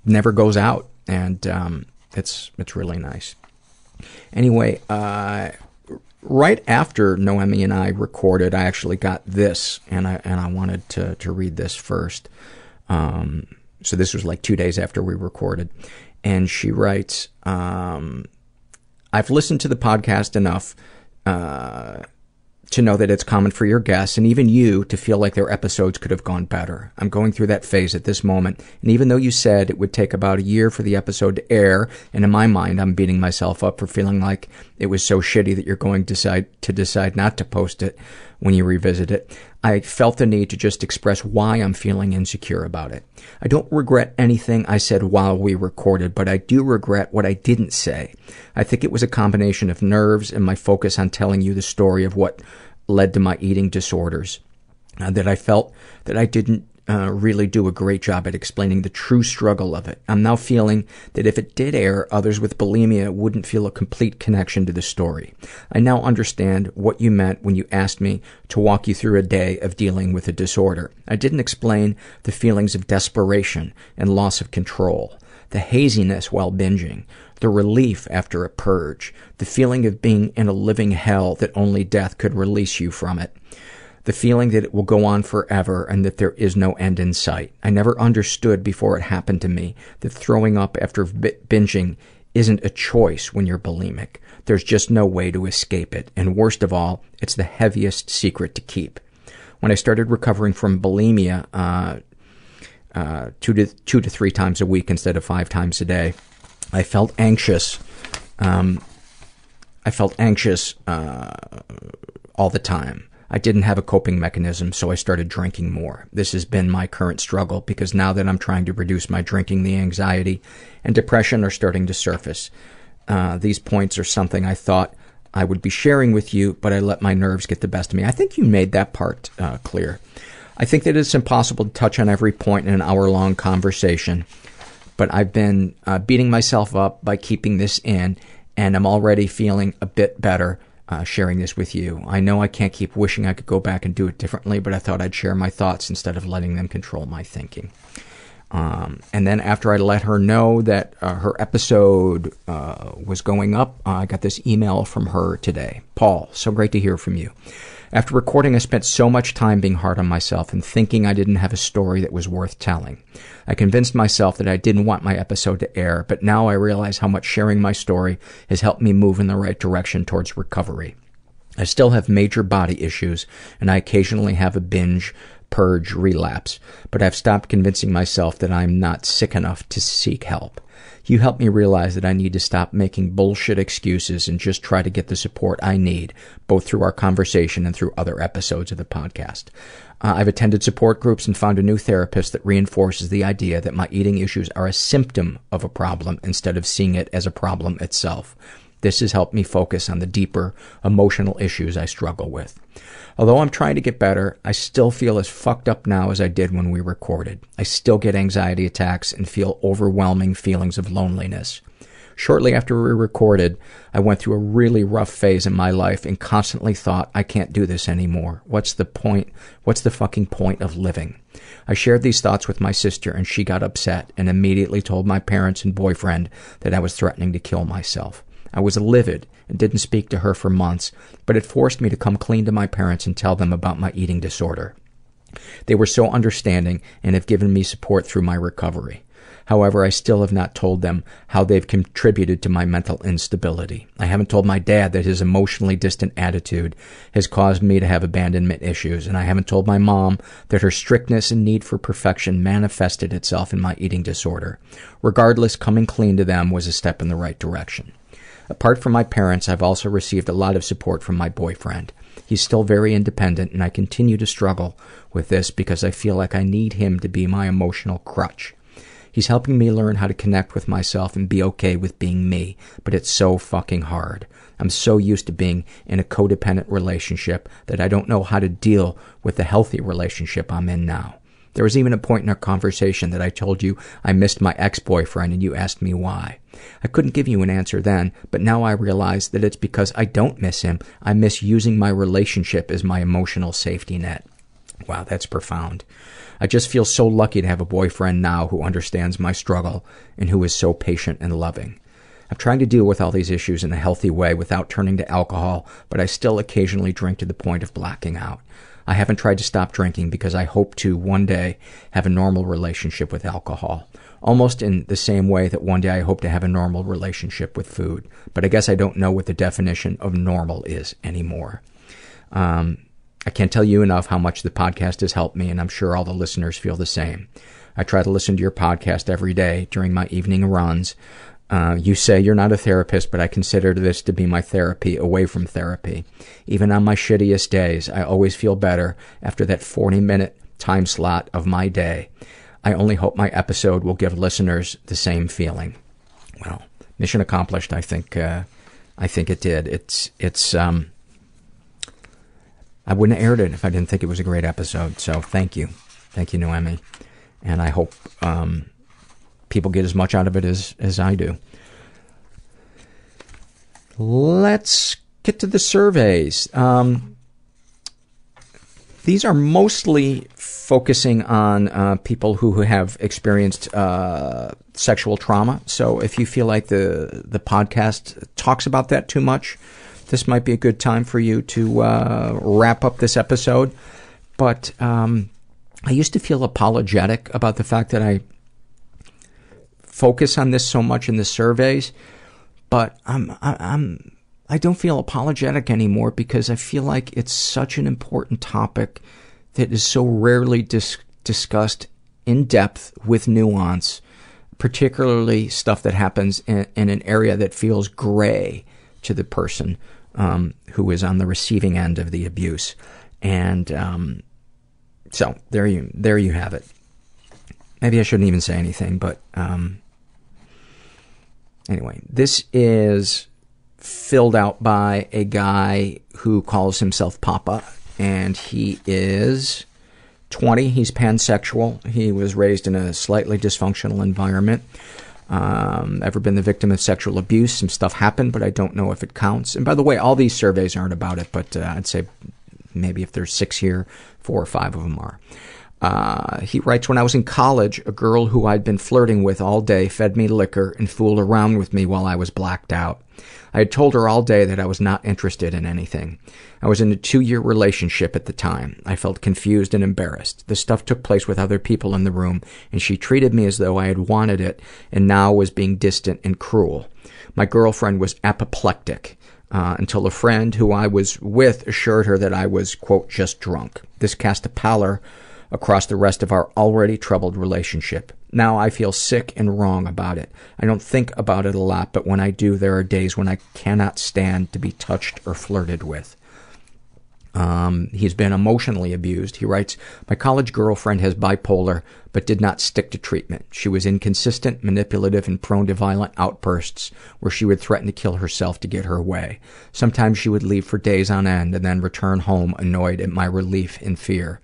never goes out, and um, it's it's really nice. Anyway, uh, right after Noemi and I recorded, I actually got this, and I and I wanted to to read this first. Um, so this was like two days after we recorded, and she writes, um, "I've listened to the podcast enough uh, to know that it's common for your guests and even you to feel like their episodes could have gone better. I'm going through that phase at this moment, and even though you said it would take about a year for the episode to air, and in my mind I'm beating myself up for feeling like it was so shitty that you're going to decide to decide not to post it when you revisit it, I felt the need to just express why I'm feeling insecure about it. I don't regret anything I said while we recorded, but I do regret what I didn't say. I think it was a combination of nerves and my focus on telling you the story of what led to my eating disorders. Uh, that I felt that I didn't Uh, really do a great job at explaining the true struggle of it. I'm now feeling that if it did air, others with bulimia wouldn't feel a complete connection to the story. I now understand what you meant when you asked me to walk you through a day of dealing with a disorder. I didn't explain the feelings of desperation and loss of control, the haziness while binging, the relief after a purge, the feeling of being in a living hell that only death could release you from it the feeling that it will go on forever and that there is no end in sight. I never understood before it happened to me that throwing up after binging isn't a choice when you're bulimic. There's just no way to escape it. And worst of all, it's the heaviest secret to keep. When I started recovering from bulimia, uh, uh, two to two to three times a week instead of five times a day, I felt anxious. Um, I felt anxious uh, all the time. I didn't have a coping mechanism, so I started drinking more. This has been my current struggle because now that I'm trying to reduce my drinking, the anxiety and depression are starting to surface. Uh, these points are something I thought I would be sharing with you, but I let my nerves get the best of me. I think you made that part uh, clear. I think that it's impossible to touch on every point in an hour long conversation, but I've been uh, beating myself up by keeping this in, and I'm already feeling a bit better sharing this with you. I know I can't keep wishing I could go back and do it differently, but I thought I'd share my thoughts instead of letting them control my thinking. Um, and then after I let her know that uh, her episode uh, was going up, uh, I got this email from her today. Paul, so great to hear from you. After recording, I spent so much time being hard on myself and thinking I didn't have a story that was worth telling. I convinced myself that I didn't want my episode to air, but now I realize how much sharing my story has helped me move in the right direction towards recovery. I still have major body issues, and I occasionally have a binge, purge, relapse, but I've stopped convincing myself that I'm not sick enough to seek help. You helped me realize that I need to stop making bullshit excuses and just try to get the support I need, both through our conversation and through other episodes of the podcast. Uh, I've attended support groups and found a new therapist that reinforces the idea that my eating issues are a symptom of a problem instead of seeing it as a problem itself. This has helped me focus on the deeper emotional issues I struggle with. Although I'm trying to get better, I still feel as fucked up now as I did when we recorded. I still get anxiety attacks and feel overwhelming feelings of loneliness. Shortly after we recorded, I went through a really rough phase in my life and constantly thought, I can't do this anymore. What's the point? What's the fucking point of living? I shared these thoughts with my sister and she got upset and immediately told my parents and boyfriend that I was threatening to kill myself. I was livid and didn't speak to her for months, but it forced me to come clean to my parents and tell them about my eating disorder. They were so understanding and have given me support through my recovery. However, I still have not told them how they've contributed to my mental instability. I haven't told my dad that his emotionally distant attitude has caused me to have abandonment issues, and I haven't told my mom that her strictness and need for perfection manifested itself in my eating disorder. Regardless, coming clean to them was a step in the right direction. Apart from my parents, I've also received a lot of support from my boyfriend. He's still very independent, and I continue to struggle with this because I feel like I need him to be my emotional crutch. He's helping me learn how to connect with myself and be okay with being me, but it's so fucking hard. I'm so used to being in a codependent relationship that I don't know how to deal with the healthy relationship I'm in now. There was even a point in our conversation that I told you I missed my ex-boyfriend and you asked me why. I couldn't give you an answer then, but now I realize that it's because I don't miss him. I miss using my relationship as my emotional safety net. Wow, that's profound. I just feel so lucky to have a boyfriend now who understands my struggle and who is so patient and loving. I'm trying to deal with all these issues in a healthy way without turning to alcohol, but I still occasionally drink to the point of blacking out. I haven't tried to stop drinking because I hope to one day have a normal relationship with alcohol. Almost in the same way that one day I hope to have a normal relationship with food. But I guess I don't know what the definition of normal is anymore. Um, I can't tell you enough how much the podcast has helped me, and I'm sure all the listeners feel the same. I try to listen to your podcast every day during my evening runs. Uh, you say you're not a therapist, but I consider this to be my therapy away from therapy. Even on my shittiest days, I always feel better after that 40 minute time slot of my day. I only hope my episode will give listeners the same feeling. Well, mission accomplished. I think. Uh, I think it did. It's it's. Um, I wouldn't have aired it if I didn't think it was a great episode. So thank you, thank you, Noemi, and I hope um, people get as much out of it as as I do. Let's get to the surveys. Um, these are mostly focusing on uh, people who, have experienced uh, sexual trauma. So if you feel like the the podcast talks about that too much, this might be a good time for you to uh, wrap up this episode. But um, I used to feel apologetic about the fact that I focus on this so much in the surveys, but I'm I'm I don't feel apologetic anymore because I feel like it's such an important topic that is so rarely dis- discussed in depth with nuance, particularly stuff that happens in, in an area that feels gray to the person um, who is on the receiving end of the abuse. And um, so there you there you have it. Maybe I shouldn't even say anything, but um, anyway, this is filled out by a guy who calls himself Papa, and he is 20. He's pansexual. He was raised in a slightly dysfunctional environment. Um, ever been the victim of sexual abuse? Some stuff happened, but I don't know if it counts. And by the way, all these surveys aren't about it, but uh, I'd say maybe if there's six here, four or five of them are. Uh, he writes, when I was in college, a girl who I'd been flirting with all day fed me liquor and fooled around with me while I was blacked out. I had told her all day that I was not interested in anything. I was in a two-year relationship at the time. I felt confused and embarrassed. The stuff took place with other people in the room, and she treated me as though I had wanted it and now was being distant and cruel. My girlfriend was apoplectic. Uh, until a friend who I was with assured her that I was, quote, just drunk. This cast a pallor across the rest of our already troubled relationship. Now I feel sick and wrong about it. I don't think about it a lot, but when I do, there are days when I cannot stand to be touched or flirted with. Um, he's been emotionally abused. He writes, My college girlfriend has bipolar, but did not stick to treatment. She was inconsistent, manipulative, and prone to violent outbursts where she would threaten to kill herself to get her way. Sometimes she would leave for days on end and then return home annoyed at my relief and fear.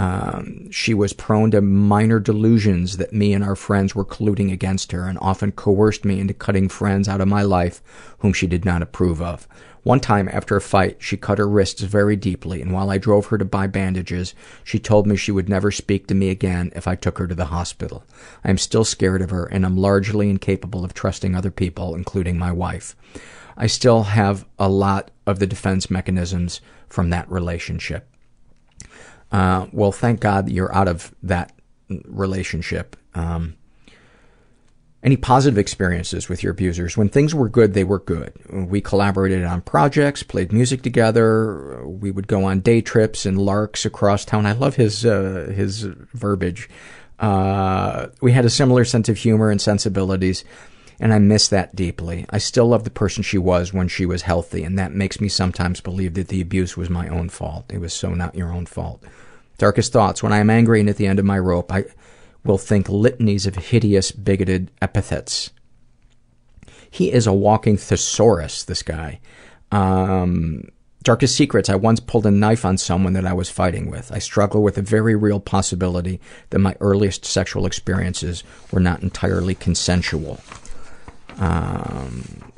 Um, she was prone to minor delusions that me and our friends were colluding against her and often coerced me into cutting friends out of my life whom she did not approve of. One time, after a fight, she cut her wrists very deeply, and while I drove her to buy bandages, she told me she would never speak to me again if I took her to the hospital. I am still scared of her, and am largely incapable of trusting other people, including my wife. I still have a lot of the defense mechanisms from that relationship. Uh, well, thank God you're out of that relationship. Um, any positive experiences with your abusers? When things were good, they were good. We collaborated on projects, played music together. We would go on day trips and larks across town. I love his uh, his verbiage. Uh, we had a similar sense of humor and sensibilities, and I miss that deeply. I still love the person she was when she was healthy, and that makes me sometimes believe that the abuse was my own fault. It was so not your own fault. Darkest thoughts. When I am angry and at the end of my rope, I will think litanies of hideous, bigoted epithets. He is a walking thesaurus, this guy. Um, darkest secrets. I once pulled a knife on someone that I was fighting with. I struggle with a very real possibility that my earliest sexual experiences were not entirely consensual. Um,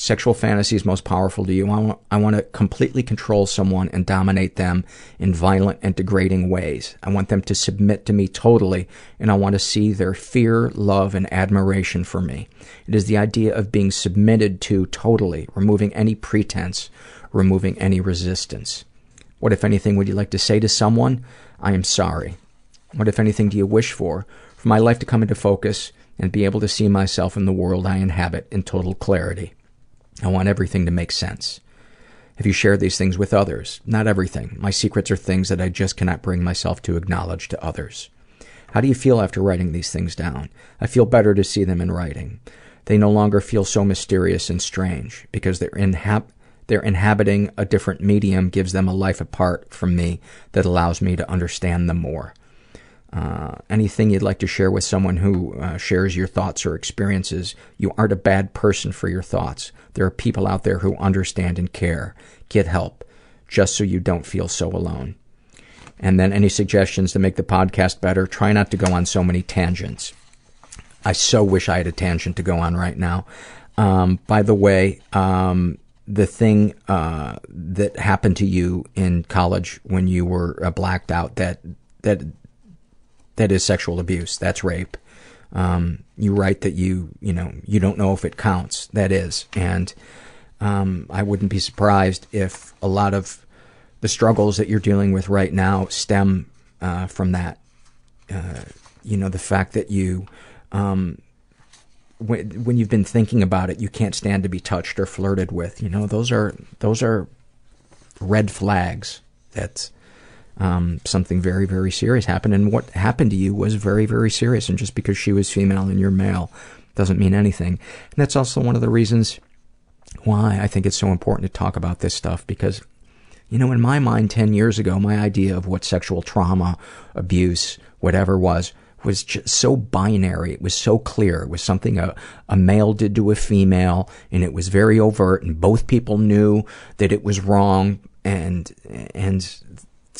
sexual fantasies most powerful to you. I want, I want to completely control someone and dominate them in violent and degrading ways. I want them to submit to me totally, and I want to see their fear, love, and admiration for me. It is the idea of being submitted to totally, removing any pretense, removing any resistance. What, if anything, would you like to say to someone? I am sorry. What, if anything, do you wish for? For my life to come into focus and be able to see myself in the world I inhabit in total clarity. I want everything to make sense. Have you shared these things with others? Not everything. My secrets are things that I just cannot bring myself to acknowledge to others. How do you feel after writing these things down? I feel better to see them in writing. They no longer feel so mysterious and strange because they're inhab- they're inhabiting a different medium gives them a life apart from me that allows me to understand them more. Uh, anything you'd like to share with someone who uh, shares your thoughts or experiences, you aren't a bad person for your thoughts. There are people out there who understand and care. Get help, just so you don't feel so alone. And then any suggestions to make the podcast better? Try not to go on so many tangents. I so wish I had a tangent to go on right now. Um, by the way, um, the thing uh, that happened to you in college when you were uh, blacked out that that that is sexual abuse. That's rape. Um, you write that you you know you don't know if it counts. That is, and um, I wouldn't be surprised if a lot of the struggles that you're dealing with right now stem uh, from that. Uh, you know, the fact that you um, when when you've been thinking about it, you can't stand to be touched or flirted with. You know, those are those are red flags. That's um, something very very serious happened, and what happened to you was very very serious. And just because she was female and you're male doesn't mean anything. And that's also one of the reasons why I think it's so important to talk about this stuff because. You know, in my mind, 10 years ago, my idea of what sexual trauma, abuse, whatever was, was just so binary. It was so clear. It was something a, a male did to a female, and it was very overt, and both people knew that it was wrong. And and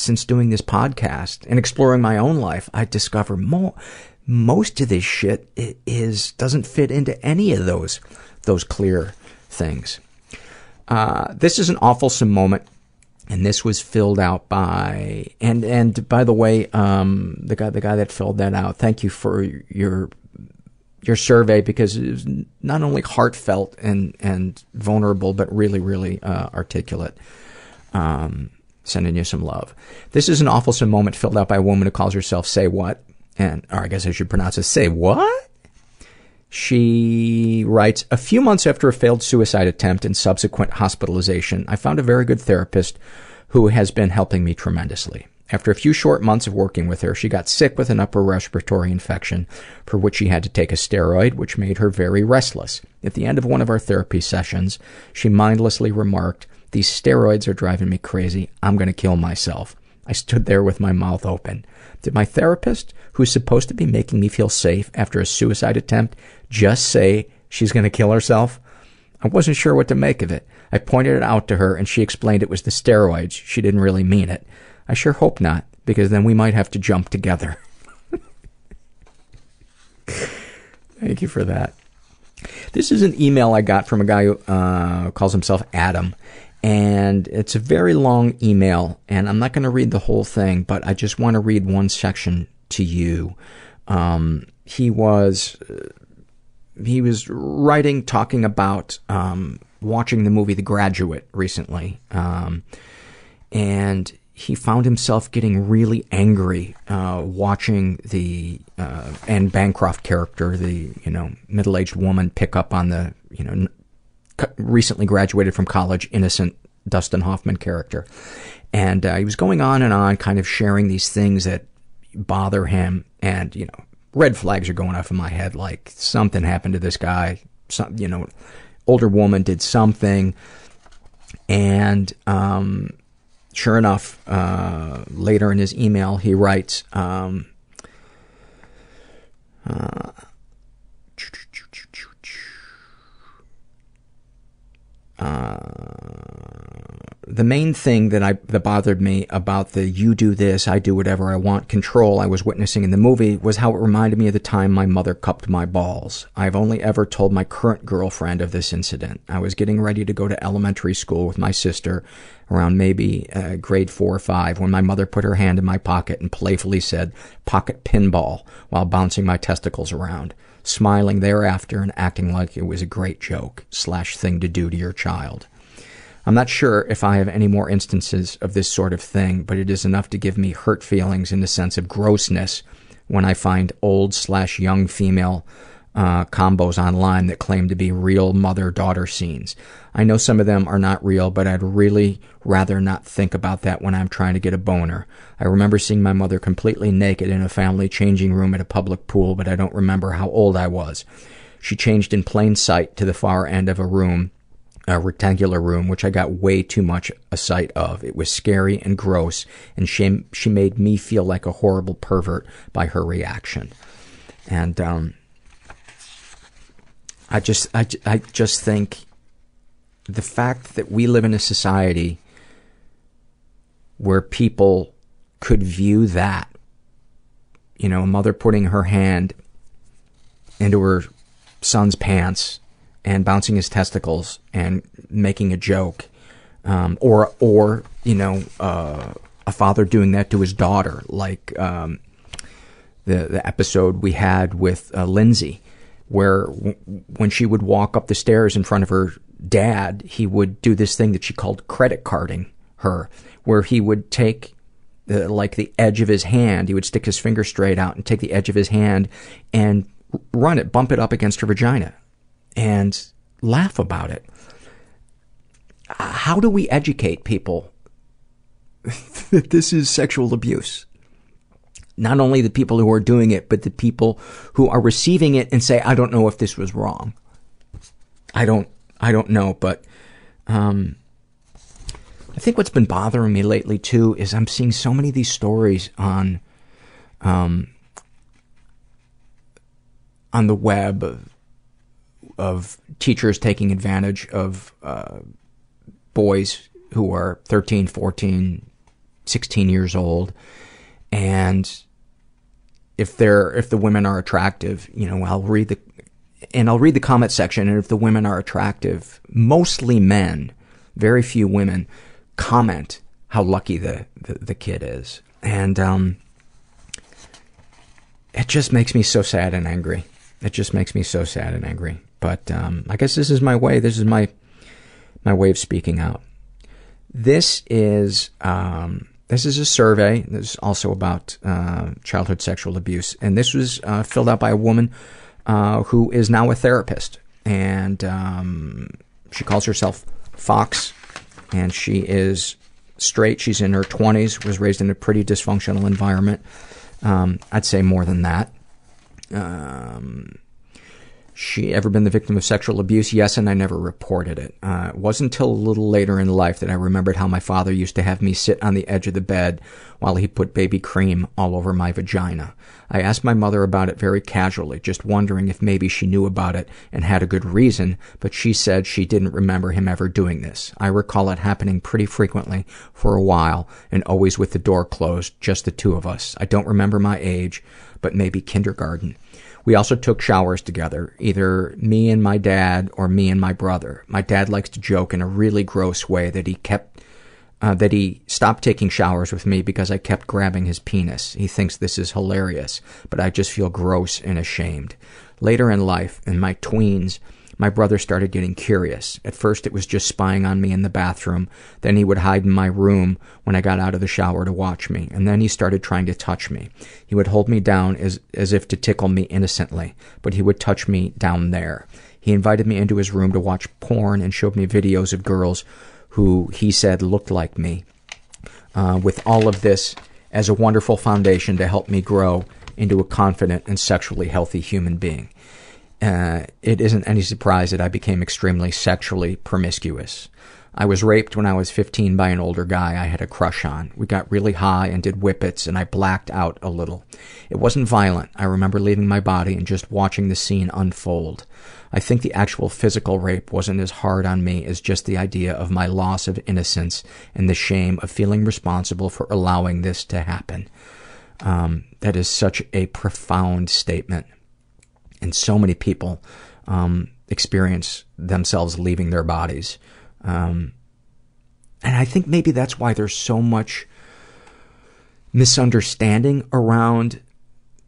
since doing this podcast and exploring my own life, I discover more. Most of this shit is doesn't fit into any of those those clear things. Uh, this is an awful moment and this was filled out by and and by the way um the guy the guy that filled that out thank you for your your survey because it was not only heartfelt and and vulnerable but really really uh, articulate um sending you some love this is an awful moment filled out by a woman who calls herself say what and or i guess i should pronounce it say what she writes, A few months after a failed suicide attempt and subsequent hospitalization, I found a very good therapist who has been helping me tremendously. After a few short months of working with her, she got sick with an upper respiratory infection for which she had to take a steroid, which made her very restless. At the end of one of our therapy sessions, she mindlessly remarked, These steroids are driving me crazy. I'm going to kill myself. I stood there with my mouth open. Did my therapist, who's supposed to be making me feel safe after a suicide attempt, just say she's going to kill herself? I wasn't sure what to make of it. I pointed it out to her and she explained it was the steroids. She didn't really mean it. I sure hope not, because then we might have to jump together. Thank you for that. This is an email I got from a guy who uh, calls himself Adam. And it's a very long email, and I'm not going to read the whole thing, but I just want to read one section to you. Um, he was he was writing, talking about um, watching the movie The Graduate recently, um, and he found himself getting really angry uh, watching the uh, Anne Bancroft character, the you know middle-aged woman, pick up on the you know recently graduated from college, innocent Dustin Hoffman character, and uh, he was going on and on, kind of sharing these things that bother him, and you know red flags are going off in my head like something happened to this guy. Some you know older woman did something. And um sure enough uh later in his email he writes um uh, uh, the main thing that I that bothered me about the you do this, I do whatever I want control I was witnessing in the movie was how it reminded me of the time my mother cupped my balls. I've only ever told my current girlfriend of this incident. I was getting ready to go to elementary school with my sister around maybe uh, grade four or five when my mother put her hand in my pocket and playfully said pocket pinball while bouncing my testicles around smiling thereafter and acting like it was a great joke slash thing to do to your child. I'm not sure if I have any more instances of this sort of thing, but it is enough to give me hurt feelings in the sense of grossness when I find old slash young female uh, combos online that claim to be real mother-daughter scenes. I know some of them are not real, but I'd really rather not think about that when I'm trying to get a boner. I remember seeing my mother completely naked in a family changing room at a public pool, but I don't remember how old I was. She changed in plain sight to the far end of a room, a rectangular room, which I got way too much a sight of. It was scary and gross, and she, she made me feel like a horrible pervert by her reaction. And, um, I just, I, I just think the fact that we live in a society where people could view that, you know, a mother putting her hand into her son's pants and bouncing his testicles and making a joke, um, or or you know, uh, a father doing that to his daughter, like um, the the episode we had with uh, Lindsay where when she would walk up the stairs in front of her dad, he would do this thing that she called credit carding her, where he would take the, like the edge of his hand, he would stick his finger straight out and take the edge of his hand and run it, bump it up against her vagina, and laugh about it. How do we educate people that this is sexual abuse? Not only the people who are doing it, but the people who are receiving it and say, I don't know if this was wrong. I don't, I don't know, but, um, I think what's been bothering me lately too is I'm seeing so many of these stories on, um, on the web of, of teachers taking advantage of, uh, boys who are 13, 14, 16 years old and if they're if the women are attractive, you know, I'll read the and I'll read the comment section and if the women are attractive, mostly men, very few women comment how lucky the the, the kid is. And um it just makes me so sad and angry. It just makes me so sad and angry. But um I guess this is my way. This is my my way of speaking out. This is um this is a survey. This is also about uh, childhood sexual abuse, and this was uh, filled out by a woman uh, who is now a therapist, and um, she calls herself Fox, and she is straight. She's in her twenties. Was raised in a pretty dysfunctional environment. Um, I'd say more than that. Um, she ever been the victim of sexual abuse? Yes, and I never reported it. Uh, it wasn't until a little later in life that I remembered how my father used to have me sit on the edge of the bed while he put baby cream all over my vagina. I asked my mother about it very casually, just wondering if maybe she knew about it and had a good reason, but she said she didn't remember him ever doing this. I recall it happening pretty frequently for a while and always with the door closed, just the two of us. I don't remember my age, but maybe kindergarten. We also took showers together, either me and my dad or me and my brother. My dad likes to joke in a really gross way that he kept uh, that he stopped taking showers with me because I kept grabbing his penis. He thinks this is hilarious, but I just feel gross and ashamed. Later in life, in my tweens, my brother started getting curious. At first it was just spying on me in the bathroom, then he would hide in my room when I got out of the shower to watch me, and then he started trying to touch me. He would hold me down as, as if to tickle me innocently, but he would touch me down there. He invited me into his room to watch porn and showed me videos of girls who he said looked like me. Uh, with all of this as a wonderful foundation to help me grow into a confident and sexually healthy human being. Uh, it isn't any surprise that I became extremely sexually promiscuous. I was raped when I was 15 by an older guy I had a crush on. We got really high and did whippets, and I blacked out a little. It wasn't violent. I remember leaving my body and just watching the scene unfold. I think the actual physical rape wasn't as hard on me as just the idea of my loss of innocence and the shame of feeling responsible for allowing this to happen. Um, that is such a profound statement and so many people um, experience themselves leaving their bodies. Um, and I think maybe that's why there's so much misunderstanding around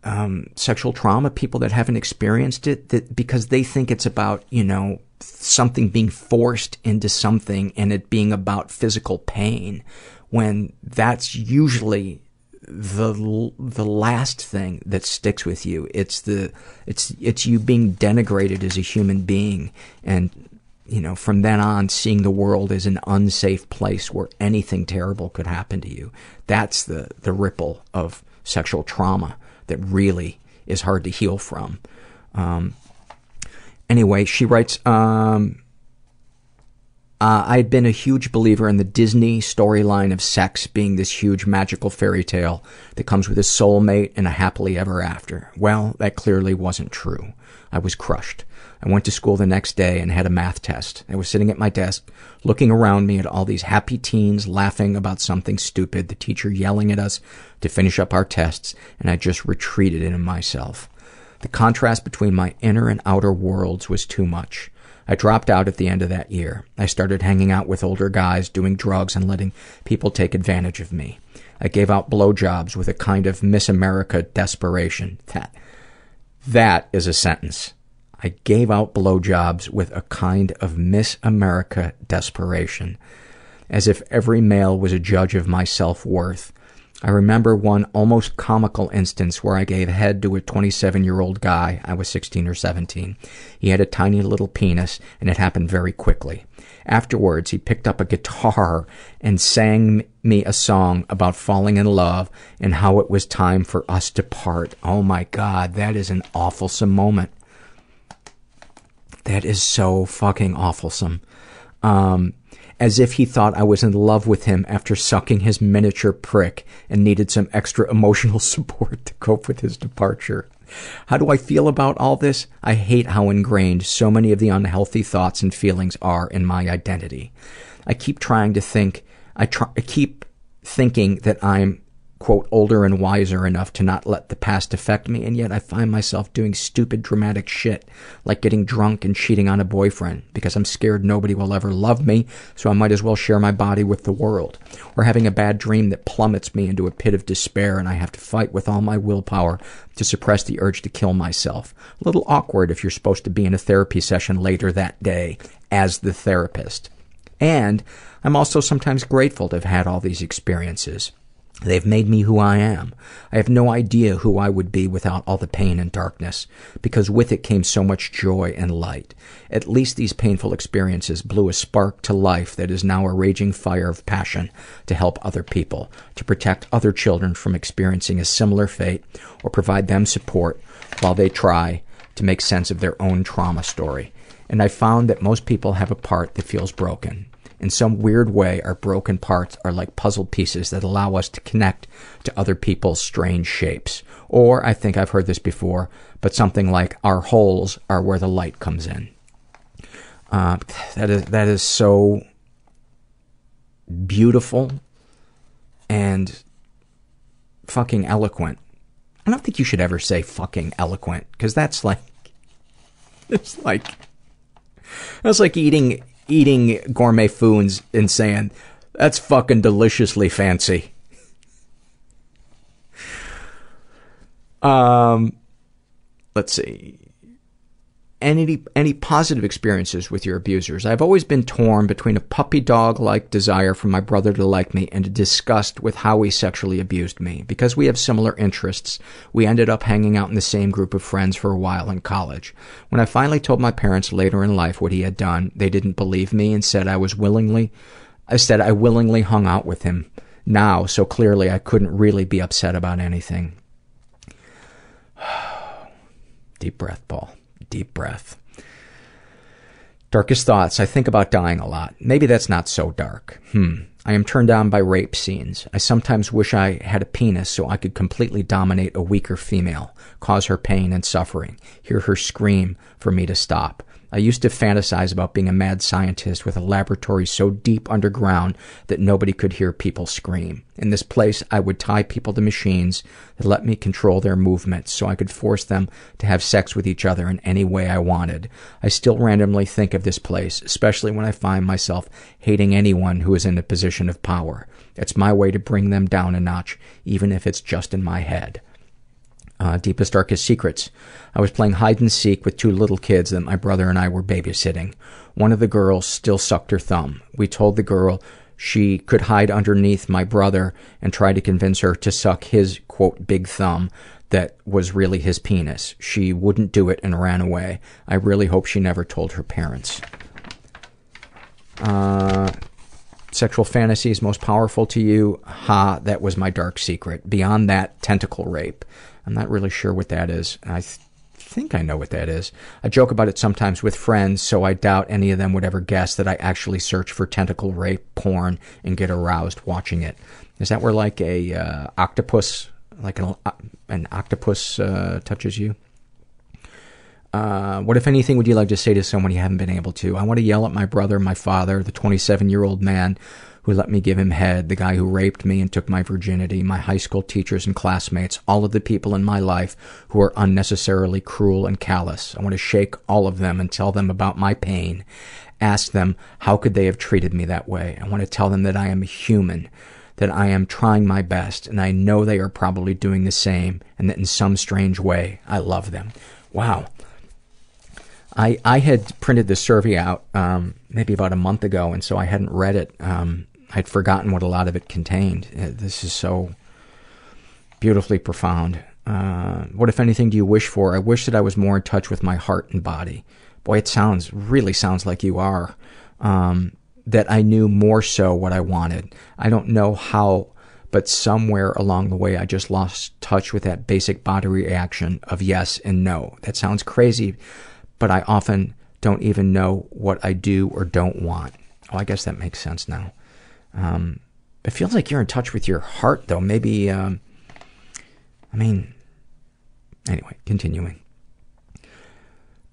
um, sexual trauma, people that haven't experienced it, that because they think it's about, you know, something being forced into something and it being about physical pain, when that's usually the the last thing that sticks with you. It's the it's it's you being denigrated as a human being, and you know from then on seeing the world as an unsafe place where anything terrible could happen to you. That's the the ripple of sexual trauma that really is hard to heal from. Um, anyway, she writes. Um, uh, I'd been a huge believer in the Disney storyline of sex being this huge magical fairy tale that comes with a soulmate and a happily ever after. Well, that clearly wasn't true. I was crushed. I went to school the next day and had a math test. I was sitting at my desk, looking around me at all these happy teens laughing about something stupid, the teacher yelling at us to finish up our tests, and I just retreated into myself. The contrast between my inner and outer worlds was too much. I dropped out at the end of that year. I started hanging out with older guys, doing drugs, and letting people take advantage of me. I gave out blowjobs with a kind of Miss America desperation. That, that is a sentence. I gave out blowjobs with a kind of Miss America desperation. As if every male was a judge of my self worth. I remember one almost comical instance where I gave head to a 27 year old guy. I was 16 or 17. He had a tiny little penis, and it happened very quickly. Afterwards, he picked up a guitar and sang me a song about falling in love and how it was time for us to part. Oh my God, that is an awfulsome moment. That is so fucking awfulsome. Um, as if he thought I was in love with him after sucking his miniature prick and needed some extra emotional support to cope with his departure. How do I feel about all this? I hate how ingrained so many of the unhealthy thoughts and feelings are in my identity. I keep trying to think, I, try, I keep thinking that I'm quote, older and wiser enough to not let the past affect me, and yet I find myself doing stupid, dramatic shit, like getting drunk and cheating on a boyfriend, because I'm scared nobody will ever love me, so I might as well share my body with the world. Or having a bad dream that plummets me into a pit of despair, and I have to fight with all my willpower to suppress the urge to kill myself. A little awkward if you're supposed to be in a therapy session later that day as the therapist. And I'm also sometimes grateful to have had all these experiences. They've made me who I am. I have no idea who I would be without all the pain and darkness, because with it came so much joy and light. At least these painful experiences blew a spark to life that is now a raging fire of passion to help other people, to protect other children from experiencing a similar fate, or provide them support while they try to make sense of their own trauma story. And I found that most people have a part that feels broken. In some weird way, our broken parts are like puzzle pieces that allow us to connect to other people's strange shapes. Or, I think I've heard this before, but something like our holes are where the light comes in. Uh, that is that is so beautiful and fucking eloquent. I don't think you should ever say fucking eloquent because that's like it's like that's like eating eating gourmet foods and saying, that's fucking deliciously fancy. Um, let's see. Any any positive experiences with your abusers? I've always been torn between a puppy dog like desire for my brother to like me and a disgust with how he sexually abused me. Because we have similar interests, we ended up hanging out in the same group of friends for a while in college. When I finally told my parents later in life what he had done, they didn't believe me and said I was willingly I said I willingly hung out with him now, so clearly I couldn't really be upset about anything. Deep breath, Paul. Deep breath. Darkest thoughts. I think about dying a lot. Maybe that's not so dark. Hmm. I am turned on by rape scenes. I sometimes wish I had a penis so I could completely dominate a weaker female, cause her pain and suffering, hear her scream for me to stop. I used to fantasize about being a mad scientist with a laboratory so deep underground that nobody could hear people scream. In this place, I would tie people to machines that let me control their movements so I could force them to have sex with each other in any way I wanted. I still randomly think of this place, especially when I find myself hating anyone who is in a position of power. It's my way to bring them down a notch, even if it's just in my head. Uh, deepest, darkest secrets. I was playing hide and seek with two little kids that my brother and I were babysitting. One of the girls still sucked her thumb. We told the girl she could hide underneath my brother and try to convince her to suck his, quote, big thumb that was really his penis. She wouldn't do it and ran away. I really hope she never told her parents. Uh, sexual fantasies most powerful to you? Ha, that was my dark secret. Beyond that, tentacle rape. I'm not really sure what that is. I th- think I know what that is. I joke about it sometimes with friends, so I doubt any of them would ever guess that I actually search for tentacle rape porn and get aroused watching it. Is that where like a uh, octopus, like an, an octopus uh, touches you? Uh, what, if anything, would you like to say to someone you haven't been able to? I want to yell at my brother, my father, the 27 year old man who let me give him head, the guy who raped me and took my virginity, my high school teachers and classmates, all of the people in my life who are unnecessarily cruel and callous. I want to shake all of them and tell them about my pain. Ask them, how could they have treated me that way? I want to tell them that I am a human, that I am trying my best, and I know they are probably doing the same, and that in some strange way, I love them. Wow. I, I had printed this survey out um, maybe about a month ago, and so I hadn't read it. Um, I'd forgotten what a lot of it contained. Uh, this is so beautifully profound. Uh, what, if anything, do you wish for? I wish that I was more in touch with my heart and body. Boy, it sounds, really sounds like you are. Um, that I knew more so what I wanted. I don't know how, but somewhere along the way I just lost touch with that basic body reaction of yes and no. That sounds crazy, but I often don't even know what I do or don't want. Oh, I guess that makes sense now. Um, it feels like you're in touch with your heart, though. Maybe, um, I mean, anyway, continuing.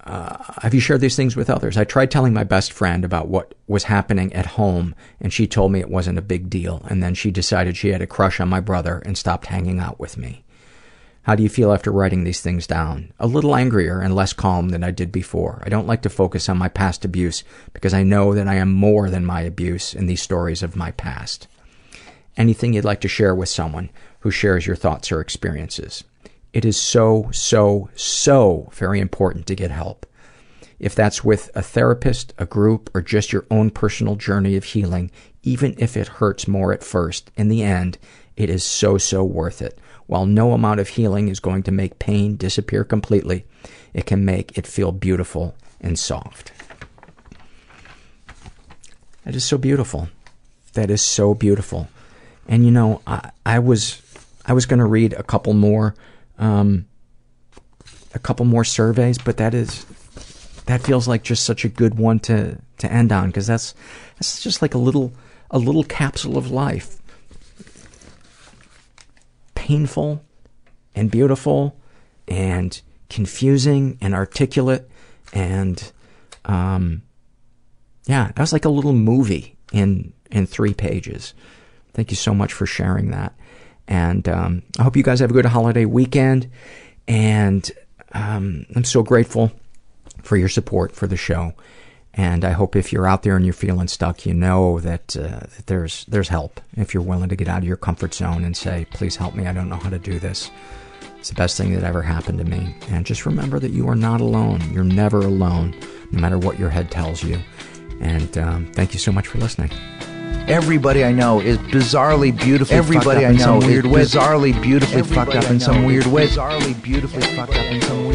Uh, have you shared these things with others? I tried telling my best friend about what was happening at home, and she told me it wasn't a big deal, and then she decided she had a crush on my brother and stopped hanging out with me. How do you feel after writing these things down? A little angrier and less calm than I did before. I don't like to focus on my past abuse because I know that I am more than my abuse in these stories of my past. Anything you'd like to share with someone who shares your thoughts or experiences? It is so, so, so very important to get help. If that's with a therapist, a group, or just your own personal journey of healing, even if it hurts more at first, in the end, it is so, so worth it. While no amount of healing is going to make pain disappear completely, it can make it feel beautiful and soft. That is so beautiful. That is so beautiful. And you know, I, I was I was going to read a couple more um, a couple more surveys, but that is that feels like just such a good one to to end on because that's that's just like a little a little capsule of life. Painful and beautiful and confusing and articulate and um yeah, that was like a little movie in in three pages. Thank you so much for sharing that. And um, I hope you guys have a good holiday weekend. And um, I'm so grateful for your support for the show. And I hope if you're out there and you're feeling stuck, you know that, uh, that there's there's help. If you're willing to get out of your comfort zone and say, "Please help me. I don't know how to do this." It's the best thing that ever happened to me. And just remember that you are not alone. You're never alone, no matter what your head tells you. And um, thank you so much for listening. Everybody I know is bizarrely beautifully Everybody fucked up I in some know weird is way. bizarrely beautifully Everybody fucked up in some know weird way. Bizarrely beautifully fucked up in some